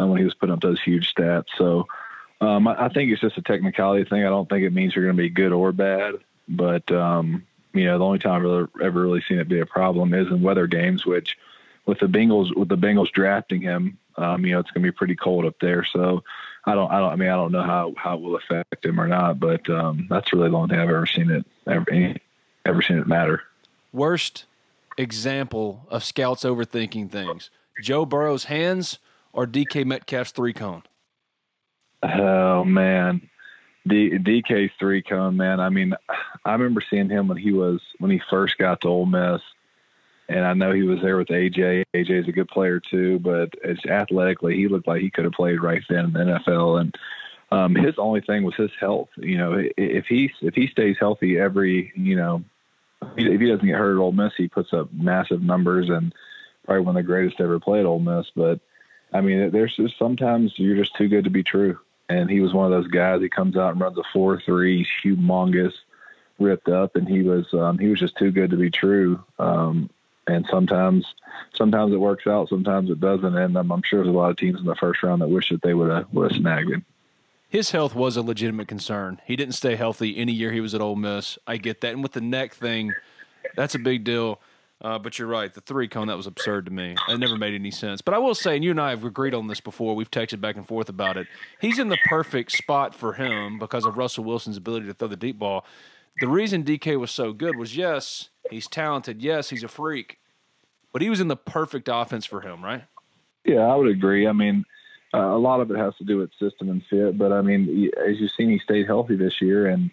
uh, when he was putting up those huge stats. So um, I, I think it's just a technicality thing. I don't think it means you're going to be good or bad. But um, you know, the only time I've ever, ever really seen it be a problem is in weather games, which with the Bengals with the Bengals drafting him, um, you know, it's going to be pretty cold up there. So I don't, I don't, I mean, I don't know how, how it will affect him or not, but um, that's really the only thing I've ever seen it ever, ever seen it matter. Worst example of scouts overthinking things: Joe Burrow's hands or DK Metcalf's three cone. Oh man, D, DK's three cone man. I mean, I remember seeing him when he was when he first got to Ole Miss, and I know he was there with AJ. AJ's a good player too, but it's athletically he looked like he could have played right then in the NFL. And um, his only thing was his health. You know, if he if he stays healthy every you know if he doesn't get hurt at Ole Miss, he puts up massive numbers and probably one of the greatest ever played Ole Miss. But I mean, there's just sometimes you're just too good to be true. And he was one of those guys. He comes out and runs a four three. Humongous, ripped up, and he was um, he was just too good to be true. Um, and sometimes sometimes it works out, sometimes it doesn't. And um, I'm sure there's a lot of teams in the first round that wish that they would have would have snagged him. His health was a legitimate concern. He didn't stay healthy any year he was at Ole Miss. I get that. And with the neck thing, that's a big deal. Uh, but you're right. The three cone, that was absurd to me. It never made any sense. But I will say, and you and I have agreed on this before, we've texted back and forth about it. He's in the perfect spot for him because of Russell Wilson's ability to throw the deep ball. The reason DK was so good was yes, he's talented. Yes, he's a freak. But he was in the perfect offense for him, right? Yeah, I would agree. I mean, uh, a lot of it has to do with system and fit. But I mean, as you've seen, he stayed healthy this year. And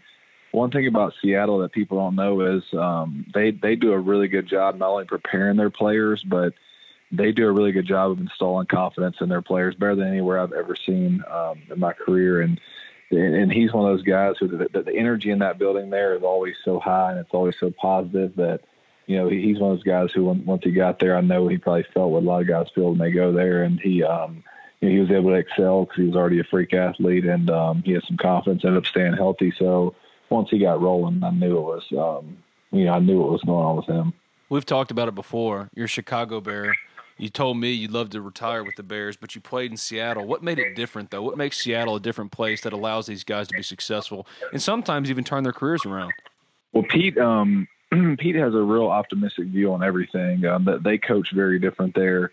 one thing about Seattle that people don't know is um, they they do a really good job not only preparing their players, but they do a really good job of installing confidence in their players, better than anywhere I've ever seen um, in my career. And and he's one of those guys who the, the, energy in that building there is always so high and it's always so positive that you know he's one of those guys who once he got there, I know he probably felt what a lot of guys feel when they go there, and he. um you know, he was able to excel because he was already a freak athlete and um, he had some confidence, ended up staying healthy. So once he got rolling, I knew it was, um, you know, I knew what was going on with him. We've talked about it before. You're a Chicago Bear. You told me you'd love to retire with the Bears, but you played in Seattle. What made it different, though? What makes Seattle a different place that allows these guys to be successful and sometimes even turn their careers around? Well, Pete, um, Pete has a real optimistic view on everything. Um, that they coach very different there.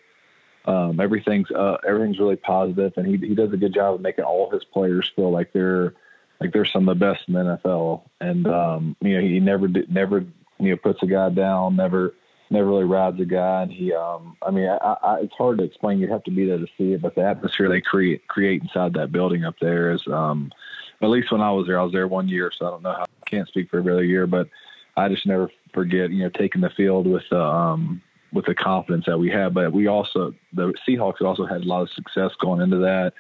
Um, everything's uh, everything's really positive, and he he does a good job of making all his players feel like they're like they're some of the best in the NFL. And um, you know, he never never you know puts a guy down, never never really rides a guy. And he, um, I mean, I, I, it's hard to explain. You'd have to be there to see it, but the atmosphere they create create inside that building up there is, um, at least when I was there, I was there one year, so I don't know how. I can't speak for every other year, but I just never forget, you know, taking the field with the um, with the confidence that we had. But we also the Seahawks also had a lot of success going into that.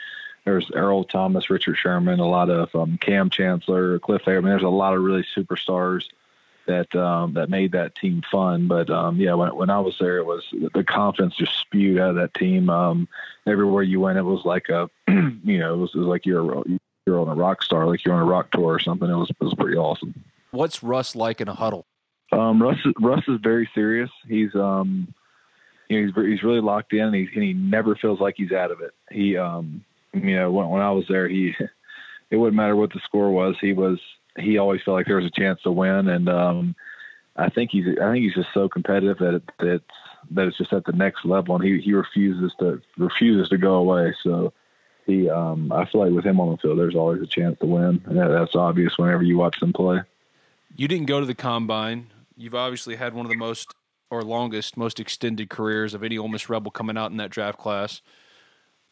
There's Earl Thomas, Richard Sherman, a lot of um, Kam Chancellor, Cliff Avril. I mean, there's a lot of really superstars that um, that made that team fun. But um, yeah, when when I was there, it was the confidence just spewed out of that team. Um, everywhere you went, it was like a you know it was, it was like you're you're on a rock star, like you're on a rock tour or something. It was it was pretty awesome. What's Russ like in a huddle? Um, Russ Russ is very serious. He's um, you know, he's he's really locked in, and, he and he never feels like he's out of it. He, um, you know, when, when I was there, he, it wouldn't matter what the score was. He was he always felt like there was a chance to win, and um, I think he's I think he's just so competitive that it, that that it's just at the next level, and he he refuses to refuses to go away. So he, um, I feel like with him on the field, there's always a chance to win, and that, that's obvious whenever you watch them play. You didn't go to the combine. You've obviously had one of the most or longest, most extended careers of any Ole Miss Rebel coming out in that draft class.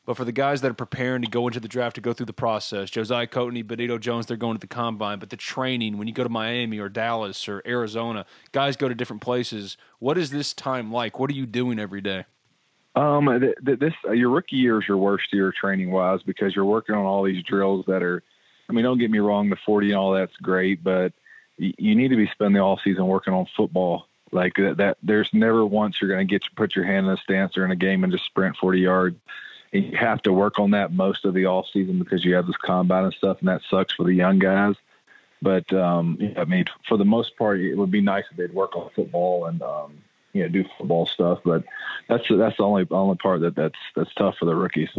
But for the guys that are preparing to go into the draft to go through the process, Josiah Coatney, Benito Jones, they're going to the combine. But the training, when you go to Miami or Dallas or Arizona, guys go to different places. What is this time like? What are you doing every day? Um, th- th- this uh, your rookie year is your worst year training wise because you're working on all these drills that are. I mean, don't get me wrong, the 40 and all that's great, but y- you need to be spending the all season working on football. Like that, that there's never once you're going to get to put your hand in a stance or in a game and just sprint 40 yards. You have to work on that most of the off season because you have this combine and stuff, and that sucks for the young guys. But um, I mean, for the most part, it would be nice if they'd work on football and um, you know do football stuff. But that's that's the only only part that that's that's tough for the rookies.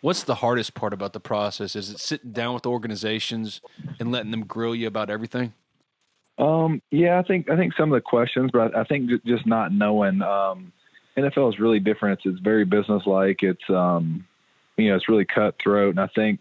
What's the hardest part about the process? Is it sitting down with organizations and letting them grill you about everything? Um, yeah, I think I think some of the questions, but I, I think just not knowing. Um, NFL is really different. It's, it's very businesslike. It's um, you know, it's really cutthroat, and I think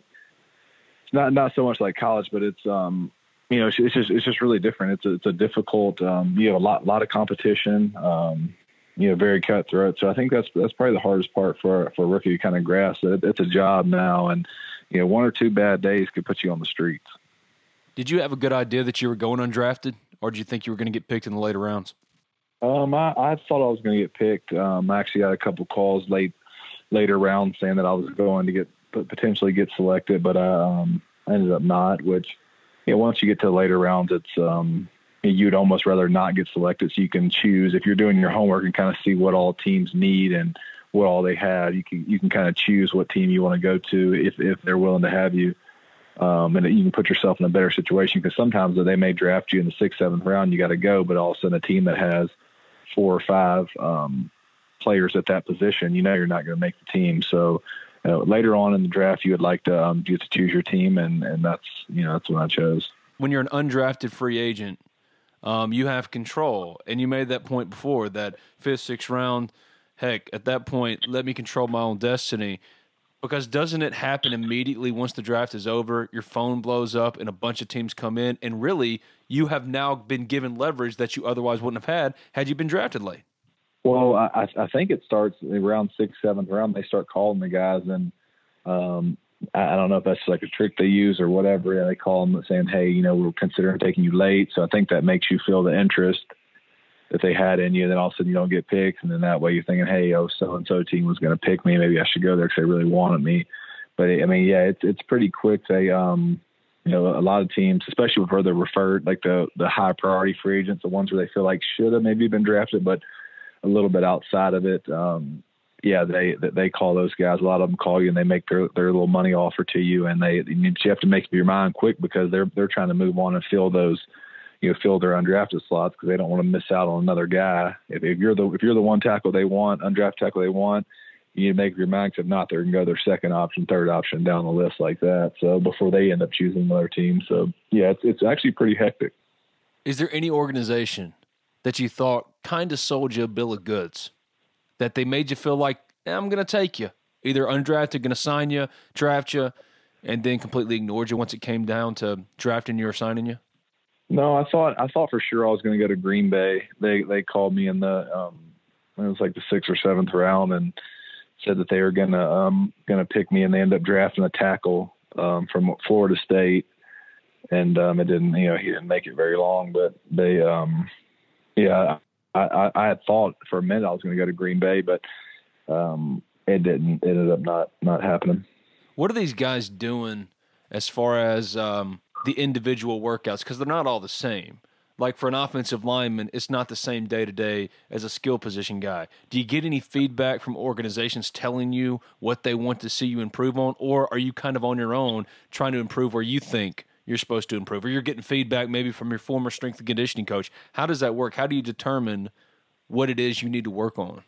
it's not not so much like college, but it's um, you know, it's, it's just it's just really different. It's a, it's a difficult. Um, you have a lot lot of competition. Um, you know, very cutthroat. So I think that's that's probably the hardest part for for a rookie to kind of grasp. It, it's a job now, and you know, one or two bad days could put you on the streets. Did you have a good idea that you were going undrafted, or did you think you were going to get picked in the later rounds? Um, I, I thought I was going to get picked. Um, I actually got a couple calls late, later rounds saying that I was going to get potentially get selected, but I, um, I ended up not. Which, you know, once you get to later rounds, it's um, you'd almost rather not get selected, so you can choose if you're doing your homework and kind of see what all teams need and what all they have. You can you can kind of choose what team you want to go to if if they're willing to have you. Um, and you can put yourself in a better situation because sometimes they may draft you in the sixth, seventh round, you got to go, but all of a sudden a team that has four or five um, players at that position, you know you're not going to make the team. So uh, later on in the draft, you would like to um, get to choose your team, and and that's you know that's what I chose. When you're an undrafted free agent, um, you have control, and you made that point before that fifth, sixth round. Heck, at that point, let me control my own destiny. Because doesn't it happen immediately once the draft is over? Your phone blows up and a bunch of teams come in, and really, you have now been given leverage that you otherwise wouldn't have had had you been drafted late. Well, I, I think it starts around sixth, seventh round. They start calling the guys, and um, I don't know if that's like a trick they use or whatever. Yeah, they call them saying, "Hey, you know, we're considering taking you late." So I think that makes you feel the interest that they had in you. Then all of a sudden you don't get picked, and then that way you're thinking, "Hey, oh, so and so team was going to pick me. Maybe I should go there because they really wanted me." But I mean, yeah, it's it's pretty quick. They, um, you know, a lot of teams, especially where they're referred, like the the high priority free agents, the ones where they feel like should have maybe been drafted, but a little bit outside of it. Um, yeah, they they call those guys. A lot of them call you and they make their their little money offer to you, and they you have to make up your mind quick because they're they're trying to move on and fill those you know fill their undrafted slots because they don't want to miss out on another guy. If, if you're the if you're the one tackle they want, undrafted tackle they want, you make up your mind. If not, they're gonna go their second option, third option down the list like that. So before they end up choosing another team. So yeah, it's it's actually pretty hectic. Is there any organization that you thought kind of sold you a bill of goods? That they made you feel like eh, I'm going to take you, either undrafted, going to sign you, draft you, and then completely ignored you once it came down to drafting you or signing you? No, I thought I thought for sure I was going to go to Green Bay. They they called me in the um, it was like the sixth or seventh round and said that they were gonna um, gonna pick me, and they ended up drafting a tackle um, from Florida State, and um, it didn't you know he didn't make it very long, but they um, yeah I, I, I had thought for a minute I was going to go to Green Bay, but um, it didn't. It ended up not not happening. What are these guys doing as far as um, the individual workouts? Because they're not all the same. Like for an offensive lineman, it's not the same day to day as a skill position guy. Do you get any feedback from organizations telling you what they want to see you improve on, or are you kind of on your own trying to improve where you think you're supposed to improve, or you're getting feedback maybe from your former strength and conditioning coach? How does that work? How do you determine what it is you need to work on?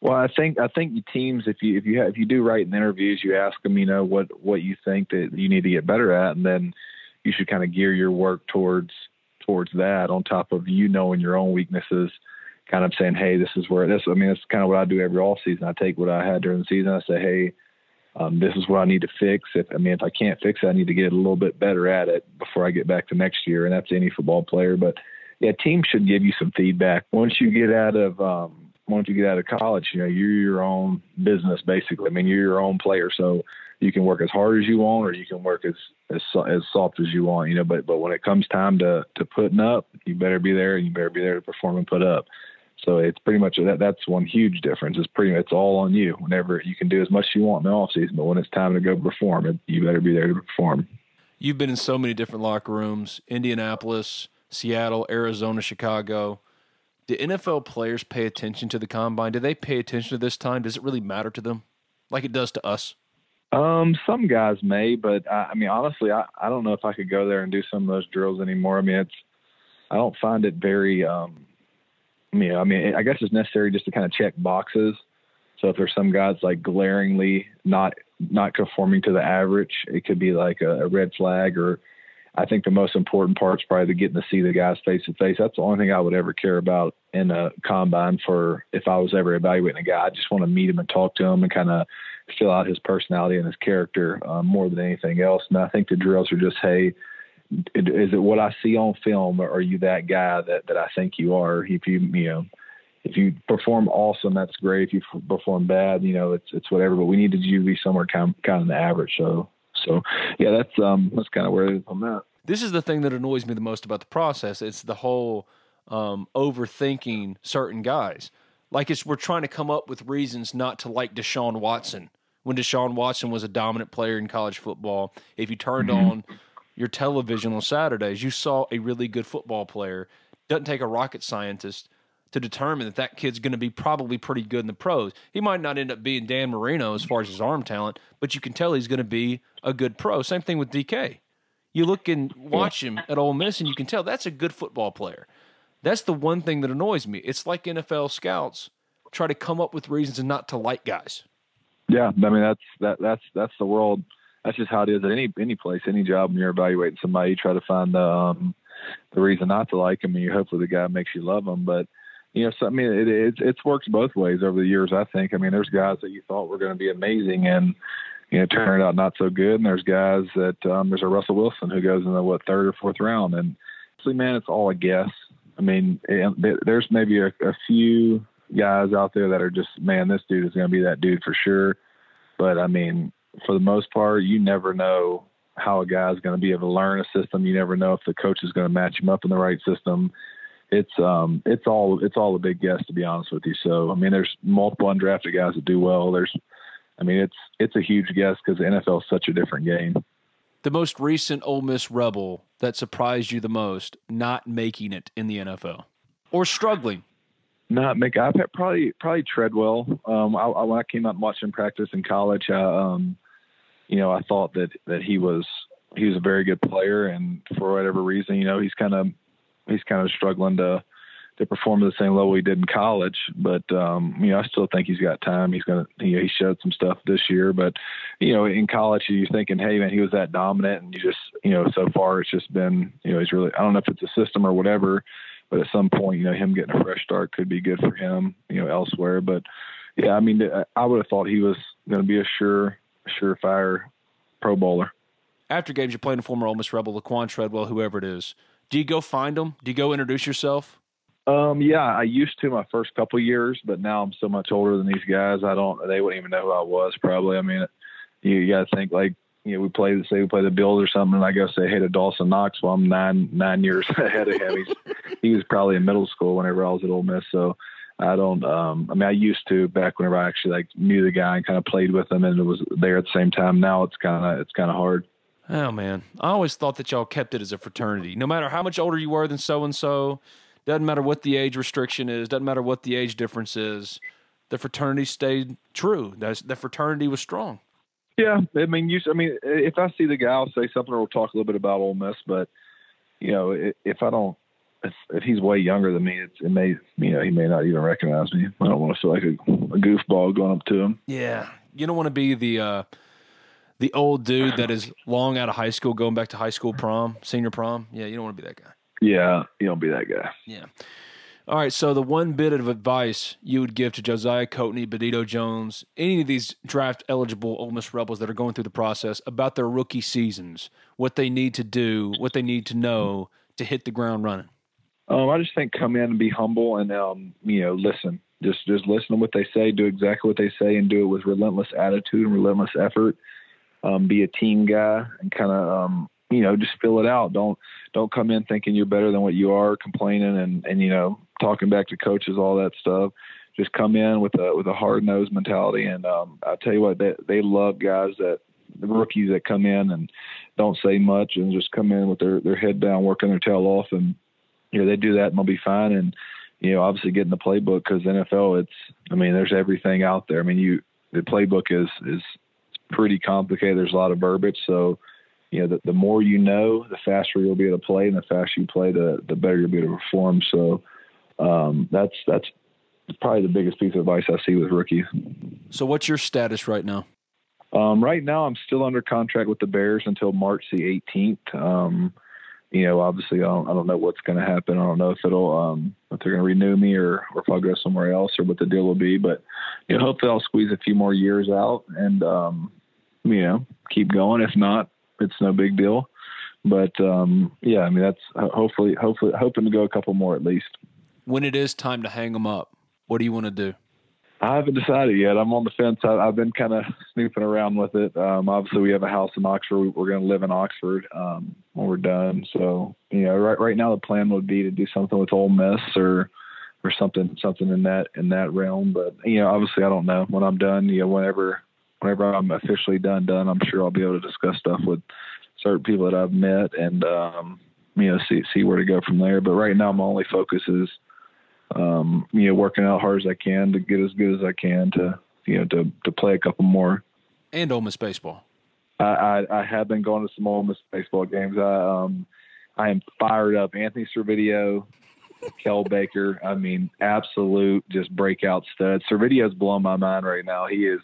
Well, I think I think teams if you if you have, if you do write in interviews, you ask them, you know, what what you think that you need to get better at, and then you should kind of gear your work towards towards that. On top of you knowing your own weaknesses, kind of saying, hey, this is where this I mean, that's kind of what I do every off season. I take what I had during the season. I say, hey, um, this is what I need to fix. If I mean, if I can't fix it, I need to get a little bit better at it before I get back to next year. And that's any football player. But yeah, teams should give you some feedback once you get out of um, once you get out of college. You know, you're your own business basically. I mean, you're your own player, so you can work as hard as you want, or you can work as as as soft as you want. You know, but but when it comes time to to putting up, you better be there, and you better be there to perform and put up. So it's pretty much that. That's one huge difference. It's pretty. It's all on you. Whenever you can do as much as you want in the off season, but when it's time to go perform, it, you better be there to perform. You've been in so many different locker rooms: Indianapolis, Seattle, Arizona, Chicago. Do NFL players pay attention to the combine? Do they pay attention to this time? Does it really matter to them, like it does to us? Um, some guys may, but I, I mean, honestly, I, I don't know if I could go there and do some of those drills anymore. I mean, it's I don't find it very um you know, I mean, I guess it's necessary just to kind of check boxes. So if there's some guys like glaringly not not conforming to the average, it could be like a, a red flag. Or I think the most important part is probably getting to see the guys face to face. That's the only thing I would ever care about in a combine. For if I was ever evaluating a guy, I just want to meet him and talk to him and kind of fill out his personality and his character um, more than anything else. And I think the drills are just, hey, is it what I see on film, or are you that guy that that I think you are? If you you know, if you perform awesome, that's great. If you perform bad, you know, it's it's whatever. But we needed you to be somewhere kind of, kind of the average. So so yeah, that's um that's kind of where I'm at. This is the thing that annoys me the most about the process. It's the whole um, overthinking certain guys. Like it's we're trying to come up with reasons not to like Deshaun Watson when Deshaun Watson was a dominant player in college football. If you turned mm-hmm. on your television on Saturdays, you saw a really good football player. Doesn't take a rocket scientist to determine that that kid's going to be probably pretty good in the pros. He might not end up being Dan Marino as far as his arm talent, but you can tell he's going to be a good pro. Same thing with DK. You look and watch him at Ole Miss, and you can tell that's a good football player. That's the one thing that annoys me. It's like NFL scouts try to come up with reasons and not to like guys. Yeah, I mean that's that that's that's the world that's just how it is at any any place, any job. When you're evaluating somebody, you try to find the um, the reason not to like them, and you hopefully the guy makes you love them. But you know, so, I mean, it, it's it's worked both ways over the years. I think. I mean, there's guys that you thought were going to be amazing, and you know, turned out not so good. And there's guys that um, there's a Russell Wilson who goes in the what third or fourth round, and actually, man, it's all a guess. I mean, there's maybe a, a few guys out there that are just, man, this dude is going to be that dude for sure. But I mean, for the most part, you never know how a guy's going to be able to learn a system. You never know if the coach is going to match him up in the right system. It's um it's all it's all a big guess to be honest with you. So I mean, there's multiple undrafted guys that do well. There's, I mean, it's it's a huge guess because the NFL is such a different game. The most recent Ole Miss Rebel that surprised you the most, not making it in the NFL or struggling. Not make. I've probably probably Treadwell. Um, I, I, when I came out him practice in college, I, um, you know, I thought that that he was he was a very good player, and for whatever reason, you know, he's kind of he's kind of struggling to to perform at the same level he did in college. But um, you know, I still think he's got time. He's gonna you know, he showed some stuff this year, but you know, in college you're thinking, hey man, he was that dominant, and you just you know, so far it's just been you know, he's really I don't know if it's a system or whatever, but at some point, you know, him getting a fresh start could be good for him, you know, elsewhere. But yeah, I mean, I would have thought he was going to be a sure surefire Pro Bowler. After games, you're playing a former Ole Miss Rebel, Laquan Treadwell, whoever it is. Do you go find them? Do you go introduce yourself? Um, yeah, I used to my first couple years, but now I'm so much older than these guys. I don't. They wouldn't even know who I was. Probably. I mean, you, you got to think like you know we play say we play the Bills or something, and I go say hey to Dawson Knox. Well, I'm nine nine years ahead of him. He's he was probably in middle school whenever I was at Ole Miss. So I don't. Um, I mean, I used to back whenever I actually like knew the guy and kind of played with him, and it was there at the same time. Now it's kind of it's kind of hard. Oh man, I always thought that y'all kept it as a fraternity. No matter how much older you were than so and so, doesn't matter what the age restriction is, doesn't matter what the age difference is. The fraternity stayed true. That's, the fraternity was strong. Yeah, I mean, you. I mean, if I see the guy, I'll say something, or we'll talk a little bit about Ole Miss. But you know, if I don't if, if he's way younger than me, it's, it may you know he may not even recognize me. I don't want to feel like a, a goofball going up to him. Yeah, you don't want to be the uh, the old dude that is long out of high school, going back to high school prom, senior prom. Yeah, you don't want to be that guy. Yeah, you don't be that guy. Yeah. All right. So the one bit of advice you would give to Josiah Coatney, Benito Jones, any of these draft eligible Ole Miss Rebels that are going through the process about their rookie seasons, what they need to do, what they need to know to hit the ground running. Um, I just think come in and be humble and um, you know listen. Just just listen to what they say, do exactly what they say, and do it with relentless attitude and relentless effort. Um, be a team guy and kind of um, you know just fill it out. Don't don't come in thinking you're better than what you are, complaining and and you know talking back to coaches, all that stuff. Just come in with a with a hard nosed mentality, and um, I tell you what, they they love guys that the rookies that come in and don't say much and just come in with their their head down, working their tail off, and you know they do that and they'll be fine. And you know, obviously get in the playbook because NFL, it's I mean, there's everything out there. I mean, you the playbook is is pretty complicated. There's a lot of verbiage, so you know, the, the more you know, the faster you'll be able to play, and the faster you play, the the better you'll be able to perform. So um, that's that's probably the biggest piece of advice I see with rookies. So, what's your status right now? Um, right now, I'm still under contract with the Bears until March the 18th. Um, you know, obviously, I don't, I don't know what's going to happen. I don't know if it'll um, if they're going to renew me or, or if I'll go somewhere else or what the deal will be. But you know, hopefully, I'll squeeze a few more years out and um, you know keep going. If not, it's no big deal. But um, yeah, I mean, that's hopefully hopefully hoping to go a couple more at least when it is time to hang them up, what do you want to do? I haven't decided yet. I'm on the fence. I, have been kind of snooping around with it. Um, obviously, we have a house in Oxford. We're going to live in Oxford um, when we're done. So, you know, right right now the plan would be to do something with Ole Miss or or something something in that in that realm. But you know, obviously, I don't know when I'm done. You know, whenever whenever I'm officially done done, I'm sure I'll be able to discuss stuff with certain people that I've met and um, you know see see where to go from there. But right now, my only focus is um, you know, working out hard as I can to get as good as I can to, you know, to, to play a couple more. And Ole Miss baseball. I, I, I have been going to some Ole Miss baseball games. I, um, I am fired up. Anthony Servideo, Cael Baker. I mean, absolute just breakout stud. Servideo's blowing my mind right now. He is.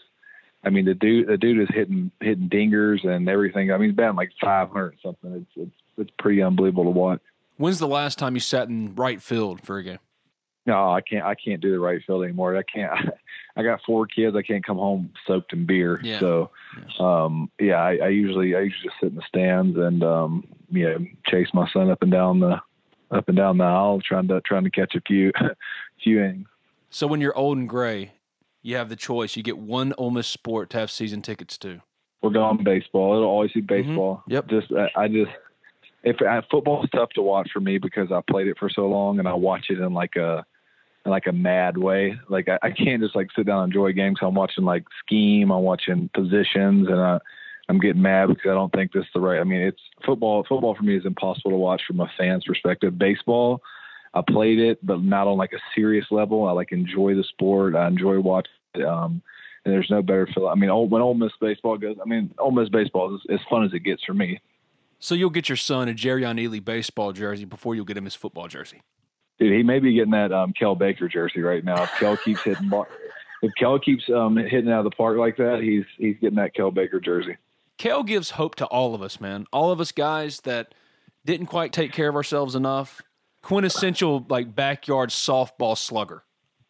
I mean, the dude, the dude is hitting hitting dingers and everything. I mean, he's batting like 500 something. It's it's it's pretty unbelievable to watch. When's the last time you sat in right field for a game? no, I can't. I can't do the right field anymore. I can't. I got four kids. I can't come home soaked in beer. Yeah. So, um, yeah, I, I usually I usually just sit in the stands and um, you know chase my son up and down the up and down the aisle, trying to trying to catch a few few innings. So when you're old and gray, you have the choice. You get one Ole Miss sport to have season tickets to. We're going baseball. It'll always be baseball. Mm-hmm. Yep. Just I, I just if uh, football is tough to watch for me because I played it for so long and I watch it in like a in like a mad way. Like I, I can't just like sit down and enjoy games. I'm watching like scheme. I'm watching positions, and I, I'm getting mad because I don't think this is the right. I mean, it's football. Football for me is impossible to watch from a fan's perspective. Baseball, I played it, but not on like a serious level. I like enjoy the sport. I enjoy watching. Um, and there's no better feel. I mean, when Ole Miss baseball goes, I mean, Ole Miss baseball is as fun as it gets for me. So you'll get your son a Jerrion Ealy baseball jersey before you'll get him his football jersey. Dude, he may be getting that um, Cael Baker jersey right now. If Cael keeps hitting, if Cael keeps um, hitting out of the park like that, he's he's getting that Cael Baker jersey. Cael gives hope to all of us, man. All of us guys that didn't quite take care of ourselves enough. Quintessential like backyard softball slugger.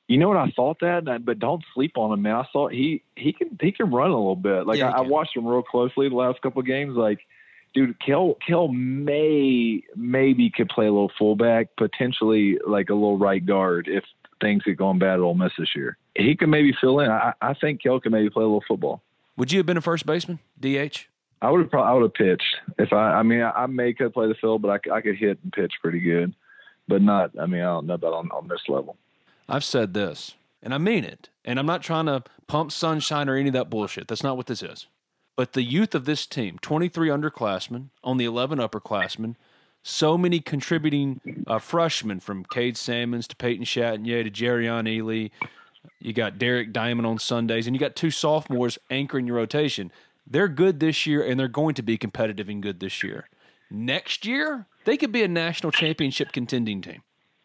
You know what I thought that, but don't sleep on him, man. I thought he he can he can run a little bit. Like yeah, I, I watched him real closely the last couple of games. Like dude, Cael Cael may maybe could play a little fullback, potentially like a little right guard if things get going bad at Ole Miss this year. He can maybe fill in. I, I think Cael can maybe play a little football. Would you have been a first baseman, DH? I would have probably I would have pitched if I. I mean, I, I may could play the field, but I, I could hit and pitch pretty good, but not. I mean, I don't know about on, on this level. I've said this, and I mean it, and I'm not trying to pump sunshine or any of that bullshit. That's not what this is. But the youth of this team 23 underclassmen, only 11 upperclassmen, so many contributing uh, freshmen from Cade Sammons to Peyton Chatagnier to Jerrion Ealy. You got Derek Diamond on Sundays, and you got two sophomores anchoring your rotation. They're good this year, and they're going to be competitive and good this year. Next year, they could be a national championship contending team.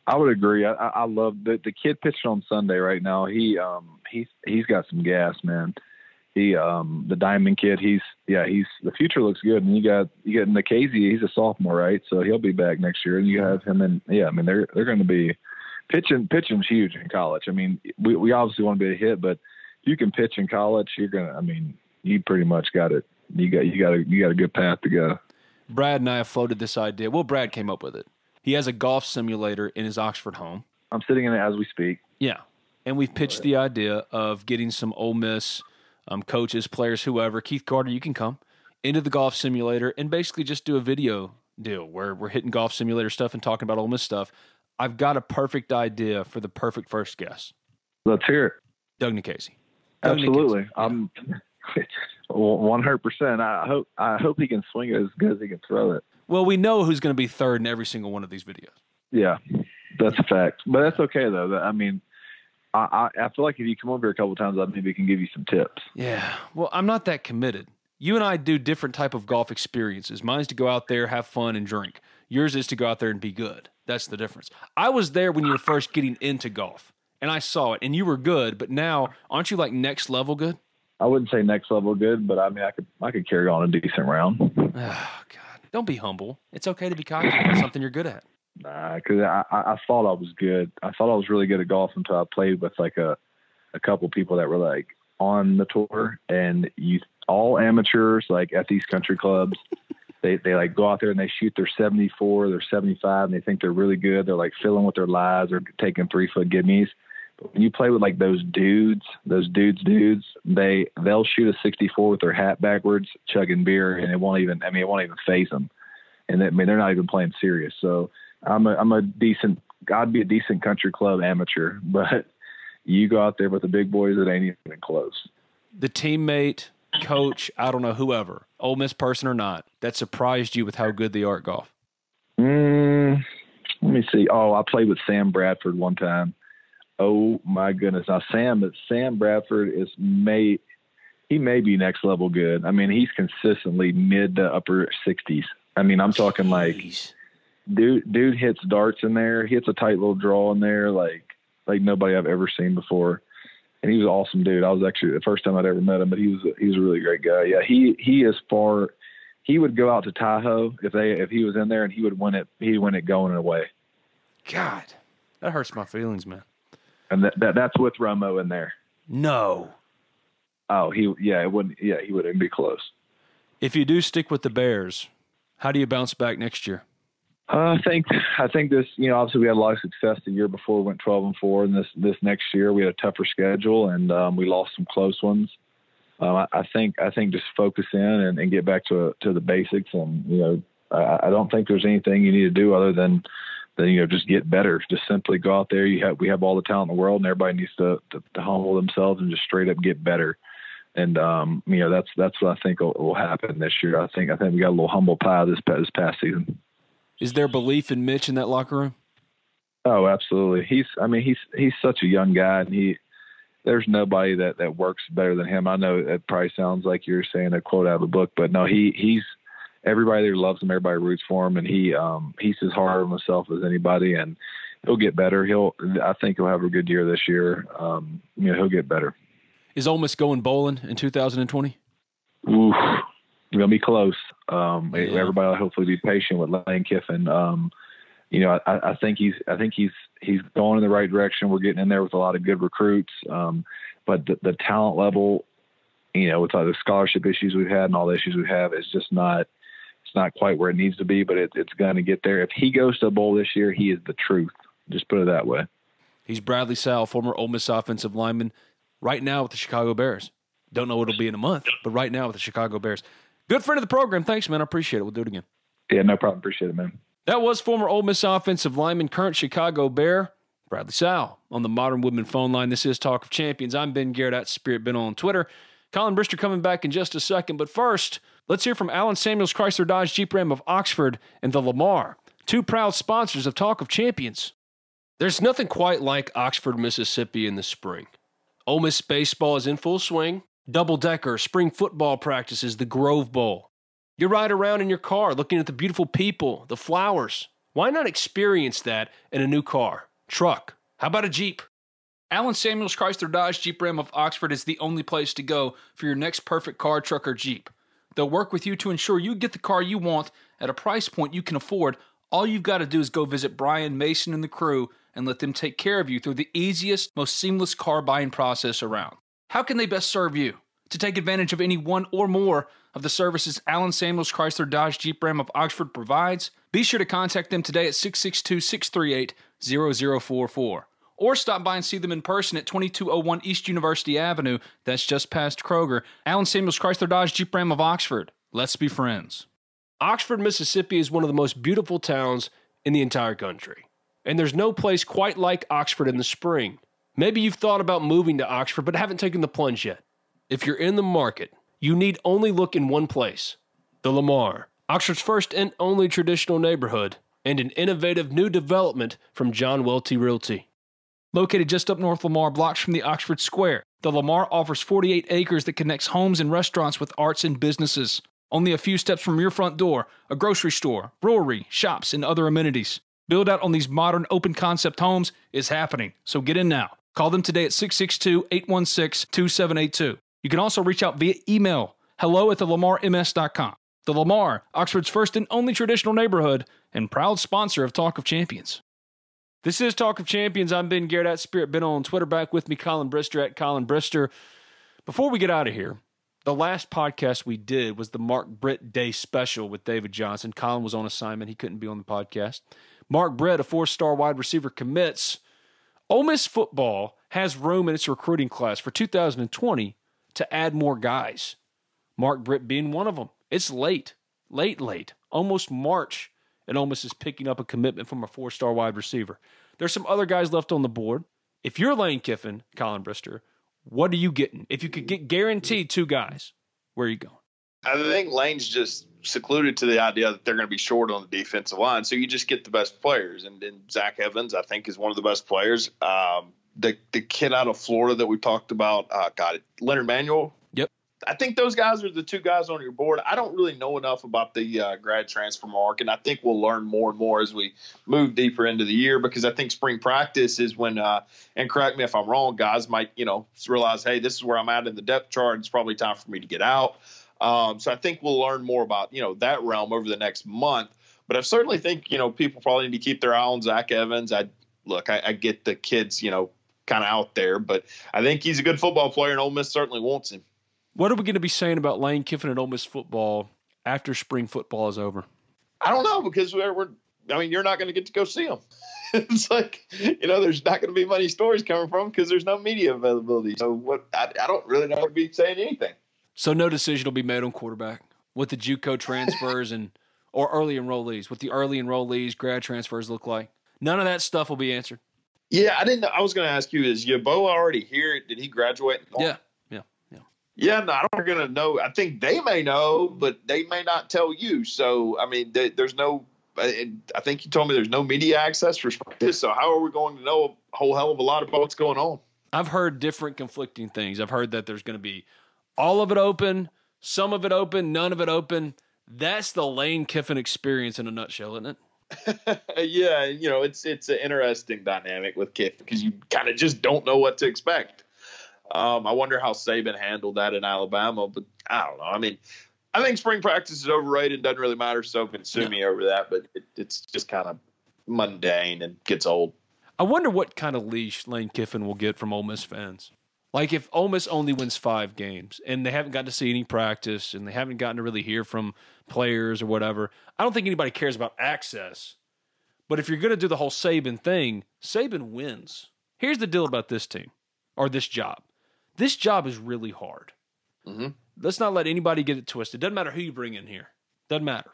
I would agree. I, I love the the kid pitching on Sunday right now. He um he's he's got some gas, man. He um the diamond kid. He's yeah he's the future looks good. And you got you got Nikhazy. He's a sophomore, right? So he'll be back next year. And you have him and yeah. I mean they're they're going to be pitching pitching's huge in college. I mean we we obviously want to be a hit, but if you can pitch in college, you're gonna. I mean you pretty much got it. You got you got a you got a good path to go. Brad and I have floated this idea. Well, Brad came up with it. He has a golf simulator in his Oxford home. I'm sitting in it as we speak. Yeah, and we've pitched the idea of getting some Ole Miss um, coaches, players, whoever. Keith Carter, you can come into the golf simulator and basically just do a video deal where we're hitting golf simulator stuff and talking about Ole Miss stuff. I've got a perfect idea for the perfect first guest. Let's hear it. Doug. Doug Absolutely. I'm one hundred percent. I hope I hope he can swing it as good as he can throw it. Well, we know who's going to be third in every single one of these videos. Yeah, that's a fact. But that's okay though. I mean, I, I, I feel like if you come over here a couple times, I maybe can give you some tips. Yeah. Well, I'm not that committed. You and I do different type of golf experiences. Mine's to go out there, have fun, and drink. Yours is to go out there and be good. That's the difference. I was there when you were first getting into golf, and I saw it, and you were good. But now, aren't you like next level good? I wouldn't say next level good, but I mean, I could I could carry on a decent round. Oh God, don't be humble. It's okay to be cocky about something you're good at. Nah, because I, I I thought I was good. I thought I was really good at golf until I played with like a a couple people that were like on the tour, and you all amateurs like at these country clubs. they they like go out there and they shoot their 74, their 75, and they think they're really good. They're like filling with their lives or taking three foot gimmies but when you play with like those dudes, those dudes, dudes, they they'll shoot a 64 with their hat backwards, chugging beer, and it won't even. I mean, it won't even phase them. And I mean, they're not even playing serious. So I'm a I'm a decent. I'd be a decent country club amateur, but you go out there with the big boys, it ain't even close. The teammate, coach, I don't know, whoever, Ole Miss person or not, that surprised you with how good they are at golf. Mm, let me see. Oh, I played with Sam Bradford one time oh my goodness. Now Sam, Sam Bradford is may he may be next level good. I mean, he's consistently mid to upper sixties. I mean, I'm talking like dude dude hits darts in there, he hits a tight little draw in there, like like nobody I've ever seen before. And he was an awesome dude. I was actually the first time I'd ever met him, but he was he was a really great guy. Yeah, he he is far he would go out to Tahoe if they if he was in there and he would win it he'd win it going away. God. That hurts my feelings, man and that, that that's with Romo in there. No. Oh, he yeah, it wouldn't yeah, he wouldn't be close. If you do stick with the Bears, how do you bounce back next year? Uh, I think I think this you know obviously we had a lot of success the year before we went twelve and four, and this this next year we had a tougher schedule and um, we lost some close ones. Um, I, I, think I think just focus in and, and get back to to the basics, and you know I, I don't think there's anything you need to do other than then you know just get better. Just simply go out there. You have we have all the talent in the world, and everybody needs to, to, to humble themselves and just straight up get better. And um, you know that's that's what I think will, will, happen this year. I think I think we got a little humble pie this this past season. Is there belief in Mitch in that locker room? Oh, absolutely. He's I mean he's he's such a young guy, and he there's nobody that that works better than him. I know it probably sounds like you're saying a quote out of a book, but no, he he's everybody there loves him. Everybody roots for him, and he um, he's as hard on himself as anybody, and he'll get better. He'll I think he'll have a good year this year. Um, you know, he'll get better. Is Ole Miss going bowling in 2020? Oof, gonna be close. Um, yeah. Everybody will hopefully be patient with Lane Kiffin. Um, you know, I, I think he's I think he's he's going in the right direction. We're getting in there with a lot of good recruits, um, but the, the talent level you know, with all the scholarship issues we've had and all the issues we have, is just not it's not quite where it needs to be, but it, it's going to get there. If he goes to a bowl this year, he is the truth. Just put it that way. He's Bradley Sowell, former Ole Miss offensive lineman, right now with the Chicago Bears. Don't know what it'll be in a month, but right now with the Chicago Bears. Good friend of the program. Thanks, man. I appreciate it. We'll do it again. Yeah, no problem. Appreciate it, man. That was former Ole Miss offensive lineman, current Chicago Bear, Bradley Sowell on the Modern Woodmen phone line. This is Talk of Champions. I'm Ben Garrett at Spirit Ben on Twitter. Collin Brister coming back in just a second, but first, Let's hear from Allen Samuels Chrysler Dodge Jeep Ram of Oxford and the Lamar, two proud sponsors of Talk of Champions. There's nothing quite like Oxford, Mississippi in the spring. Ole Miss baseball is in full swing. Double decker spring football practices the Grove Bowl. You ride around in your car looking at the beautiful people, the flowers. Why not experience that in a new car, truck? How about a Jeep? Allen Samuels Chrysler Dodge Jeep Ram of Oxford is the only place to go for your next perfect car, truck, or Jeep. They'll work with you to ensure you get the car you want at a price point you can afford. All you've got to do is go visit Brian Mason and the crew and let them take care of you through the easiest, most seamless car buying process around. How can they best serve you? To take advantage of any one or more of the services Allen Samuels Chrysler Dodge Jeep Ram of Oxford provides, be sure to contact them today at 662 638 0044 or stop by and see them in person at 2201 East University Avenue. That's just past Kroger. Allen Samuels Chrysler Dodge Jeep Ram of Oxford. Let's be friends. Oxford, Mississippi is one of the most beautiful towns in the entire country. And there's no place quite like Oxford in the spring. Maybe you've thought about moving to Oxford but haven't taken the plunge yet. If you're in the market, you need only look in one place the Lamar, Oxford's first and only traditional neighborhood, and an innovative new development from John Welty Realty. Located just up North Lamar, blocks from the Oxford Square, the Lamar offers 48 acres that connects homes and restaurants with arts and businesses. Only a few steps from your front door, a grocery store, brewery, shops, and other amenities. Build out on these modern open concept homes is happening, so get in now. Call them today at 662 816 2782. You can also reach out via email hello at thelamarms.com. The Lamar, Oxford's first and only traditional neighborhood, and proud sponsor of Talk of Champions. This is Talk of Champions. I'm Ben Garrett at Spirit Ben on Twitter. Back with me, Collin Brister at Collin Brister. Before we get out of here, the last podcast we did was the Mark Britt Day special with David Johnson. Collin was on assignment. He couldn't be on the podcast. Mark Britt, a four star wide receiver, commits. Ole Miss football has room in its recruiting class for 2020 to add more guys. Mark Britt being one of them. It's late, late, late, almost March, and Ole Miss is picking up a commitment from a four star wide receiver. There's some other guys left on the board. If you're Lane Kiffin, Collin Brister, what are you getting? If you could get guaranteed two guys, where are you going? I think Lane's just secluded to the idea that they're going to be short on the defensive line. So you just get the best players. And then Zach Evans, I think, is one of the best players. Um, the the kid out of Florida that we talked about, uh, got it, Leonard Manuel. I think those guys are the two guys on your board. I don't really know enough about the uh, grad transfer mark, and I think we'll learn more and more as we move deeper into the year because I think spring practice is when, uh, and correct me if I'm wrong, guys might you know realize, hey, this is where I'm at in the depth chart. It's probably time for me to get out. Um, so I think we'll learn more about you know that realm over the next month. But I certainly think you know people probably need to keep their eye on Zach Evans. I look, I, I get the kids you know kind of out there, but I think he's a good football player, and Ole Miss certainly wants him. What are we going to be saying about Lane Kiffin and Ole Miss football after spring football is over? I don't know because we're, we're I mean, you're not going to get to go see them. it's like you know, there's not going to be many stories coming from because there's no media availability. So what? I, I don't really know what to be saying anything. So no decision will be made on quarterback with the JUCO transfers and or early enrollees. What the early enrollees, grad transfers look like. None of that stuff will be answered. Yeah, I didn't. I was going to ask you: Is Yeboah already here? Did he graduate? Yeah, yeah, no, I don't going to know. I think they may know, but they may not tell you. So, I mean, they, there's no. Uh, I think you told me there's no media access for this. So, how are we going to know a whole hell of a lot about what's going on? I've heard different conflicting things. I've heard that there's going to be all of it open, some of it open, none of it open. That's the Lane Kiffin experience in a nutshell, isn't it? yeah, you know, it's it's an interesting dynamic with Kiffin because you kind of just don't know what to expect. Um, I wonder how Saban handled that in Alabama, but I don't know. I mean, I think spring practice is overrated. Doesn't really matter. So can sue me over that, but it, it's just kind of mundane and gets old. I wonder what kind of leash Lane Kiffin will get from Ole Miss fans. Like if Ole Miss only wins five games and they haven't gotten to see any practice and they haven't gotten to really hear from players or whatever, I don't think anybody cares about access. But if you're going to do the whole Saban thing, Saban wins. Here's the deal about this team or this job. This job is really hard. Mm-hmm. Let's not let anybody get it twisted. Doesn't matter who you bring in here. Doesn't matter.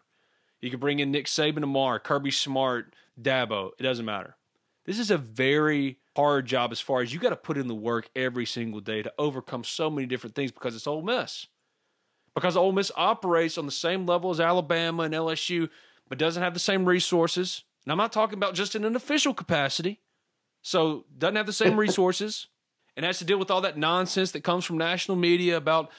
You can bring in Nick Saban tomorrow, Kirby Smart, Dabo. It doesn't matter. This is a very hard job as far as you got to put in the work every single day to overcome so many different things because it's Ole Miss. Because Ole Miss operates on the same level as Alabama and LSU, but doesn't have the same resources. And I'm not talking about just in an official capacity. So doesn't have the same resources and has to deal with all that nonsense that comes from national media about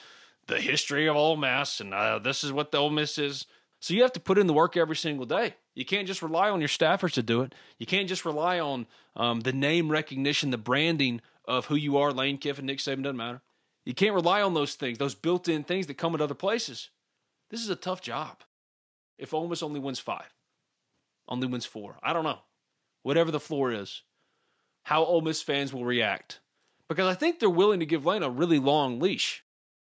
the history of Ole Miss, and uh, this is what the Ole Miss is. So you have to put in the work every single day. You can't just rely on your staffers to do it. You can't just rely on um, the name recognition, the branding of who you are. Lane Kiffin, Nick Saban doesn't matter. You can't rely on those things, those built-in things that come at other places. This is a tough job. If Ole Miss only wins five, only wins four, I don't know. Whatever the floor is, how Ole Miss fans will react, because I think they're willing to give Lane a really long leash.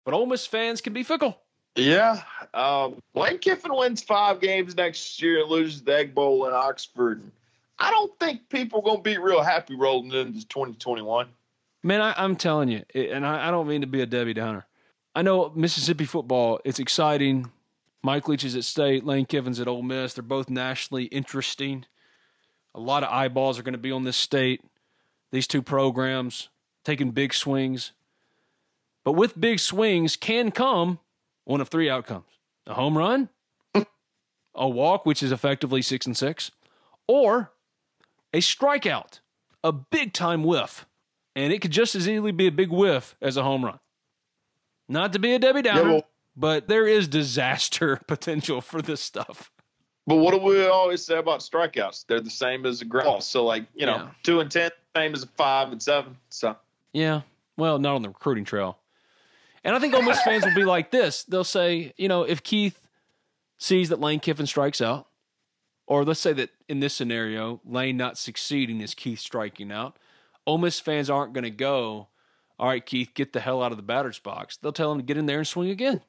But Ole Miss fans can be fickle. Yeah. Um, Lane Kiffin wins five games next year and loses the Egg Bowl in Oxford. I don't think people are going to be real happy rolling into 2021. Man, I, am telling you, and I, I don't mean to be a Debbie Downer. I know Mississippi football, it's exciting. Mike Leach is at State, Lane Kiffin's at Ole Miss. They're both nationally interesting. A lot of eyeballs are going to be on this state. These two programs taking big swings. But with big swings can come one of three outcomes a home run, a walk, which is effectively six and six, or a strikeout, a big time whiff. And it could just as easily be a big whiff as a home run. Not to be a Debbie Downer, yeah, well, but there is disaster potential for this stuff. But what do we always say about strikeouts? They're the same as a ground. So, like, you know, yeah. two and 10, same as a five and seven. So, yeah. Well, not on the recruiting trail. And I think Ole Miss fans will be like this. They'll say, you know, if Keith sees that Lane Kiffin strikes out, or let's say that in this scenario, Lane not succeeding is Keith striking out, Ole Miss fans aren't going to go, all right, Keith, get the hell out of the batter's box. They'll tell him to get in there and swing again.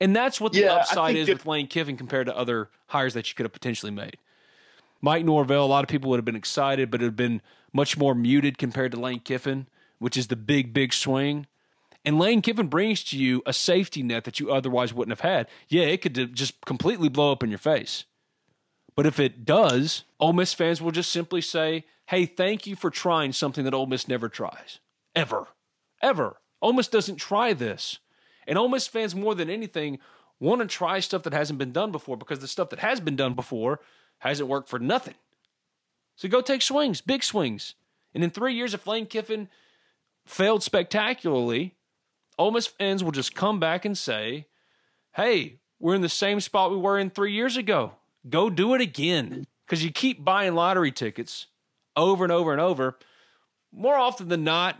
And that's what the yeah, upside is with Lane Kiffin compared to other hires that you could have potentially made. Mike Norvell, a lot of people would have been excited, but it would have been much more muted compared to Lane Kiffin, which is the big, big swing. And Lane Kiffin brings to you a safety net that you otherwise wouldn't have had. Yeah, it could just completely blow up in your face. But if it does, Ole Miss fans will just simply say, hey, thank you for trying something that Ole Miss never tries. Ever. Ever. Ole Miss doesn't try this. And Ole Miss fans, more than anything, want to try stuff that hasn't been done before because the stuff that has been done before hasn't worked for nothing. So go take swings, big swings. And in three years, if Lane Kiffin failed spectacularly, Ole Miss fans will just come back and say, hey, we're in the same spot we were in three years ago. Go do it again. Because you keep buying lottery tickets over and over and over. More often than not,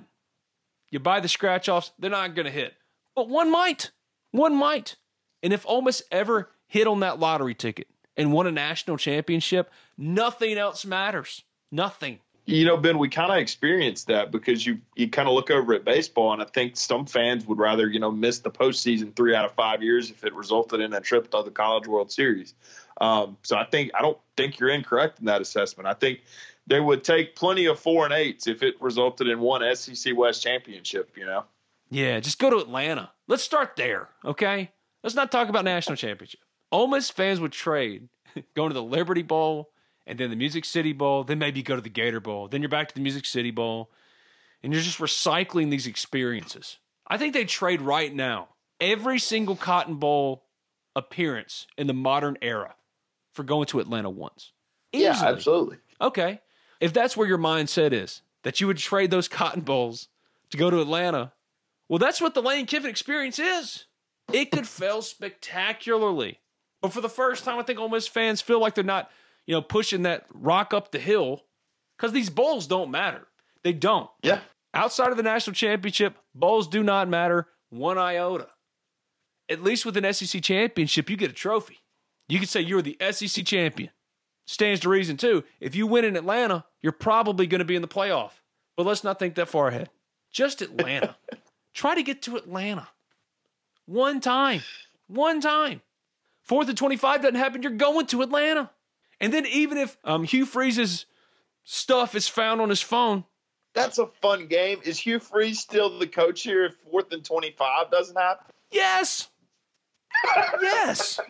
you buy the scratch offs, they're not going to hit. But one might. One might. And if Ole Miss ever hit on that lottery ticket and won a national championship, nothing else matters. Nothing you know, Ben, we kind of experienced that because you you kind of look over at baseball, and I think some fans would rather you know miss the postseason three out of five years if it resulted in a trip to the College World Series. Um, so I think I don't think you're incorrect in that assessment. I think they would take plenty of four and eights if it resulted in one SEC West championship. You know. Yeah, just go to Atlanta. Let's start there, okay? Let's not talk about national championship. Ole Miss fans would trade going to the Liberty Bowl and then the Music City Bowl, then maybe you go to the Gator Bowl, then you're back to the Music City Bowl, and you're just recycling these experiences. I think they trade right now every single Cotton Bowl appearance in the modern era for going to Atlanta once. Easily. Yeah, absolutely. Okay. If that's where your mindset is, that you would trade those Cotton Bowls to go to Atlanta, well, that's what the Lane Kiffin experience is. It could fail spectacularly. But for the first time, I think Ole Miss fans feel like they're not you know, pushing that rock up the hill because these bowls don't matter. They don't. Yeah. Outside of the national championship, bowls do not matter one iota. At least with an SEC championship, you get a trophy. You can say you're the SEC champion. Stands to reason, too. If you win in Atlanta, you're probably going to be in the playoff. But let's not think that far ahead. Just Atlanta. Try to get to Atlanta. One time. One time. Fourth and 25 doesn't happen, you're going to Atlanta. And then even if um, Hugh Freeze's stuff is found on his phone, that's a fun game. Is Hugh Freeze still the coach here if fourth and twenty five doesn't happen? Yes. yes.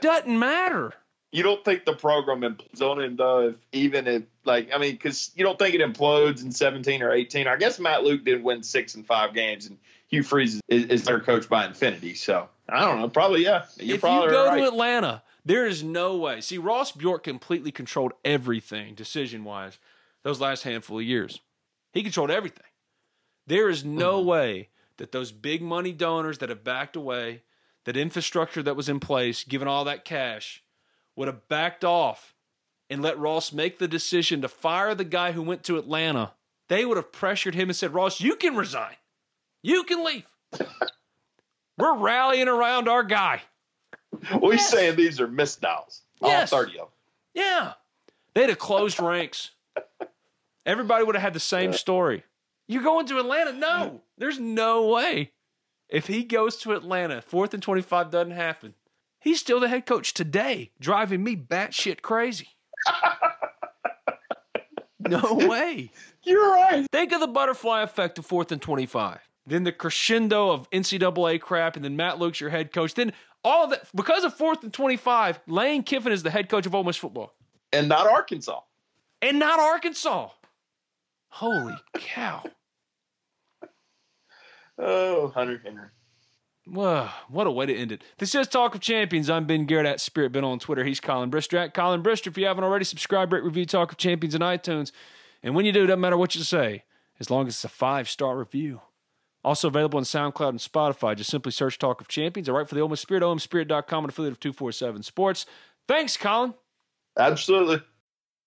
Doesn't matter. You don't think the program implodes on him though, if even if like I mean, because you don't think it implodes in seventeen or eighteen. I guess Matt Luke did win six and five games, and Hugh Freeze is, is their coach by infinity. So I don't know. Probably yeah. You're if probably you go right. to Atlanta there is no way. See, Ross Bjork completely controlled everything decision wise those last handful of years. He controlled everything. There is no mm-hmm. way that those big money donors that have backed away, that infrastructure that was in place, given all that cash, would have backed off and let Ross make the decision to fire the guy who went to Atlanta, they would have pressured him and said, Ross, you can resign. You can leave. We're rallying around our guy. We yes. saying these are misdials. Oh, yes. All 30 of them. Yeah. They'd have closed ranks. Everybody would have had the same story. You're going to Atlanta? No, there's no way. If he goes to Atlanta, fourth and 25 doesn't happen. He's still the head coach today, driving me batshit crazy. no way. You're right. Think of the butterfly effect of fourth and 25. Then the crescendo of NCAA crap, and then Matt Luke's your head coach. Then all of that, because of fourth and 25, Lane Kiffin is the head coach of Ole Miss football. And not Arkansas. And not Arkansas. Holy cow. Oh, Hunter Henry. Whoa, what a way to end it. This is Talk of Champions. I'm Ben Garrett at Spirit Ben on Twitter. He's Collin Brister at Collin Brister. If you haven't already, subscribe, rate, review Talk of Champions in iTunes. And when you do, it doesn't matter what you say, as long as it's a five star review. Also available on SoundCloud and Spotify. Just simply search Talk of Champions. I write for the Ole Miss Spirit, omspirit.com, an affiliate of 247 Sports. Thanks, Collin. Absolutely.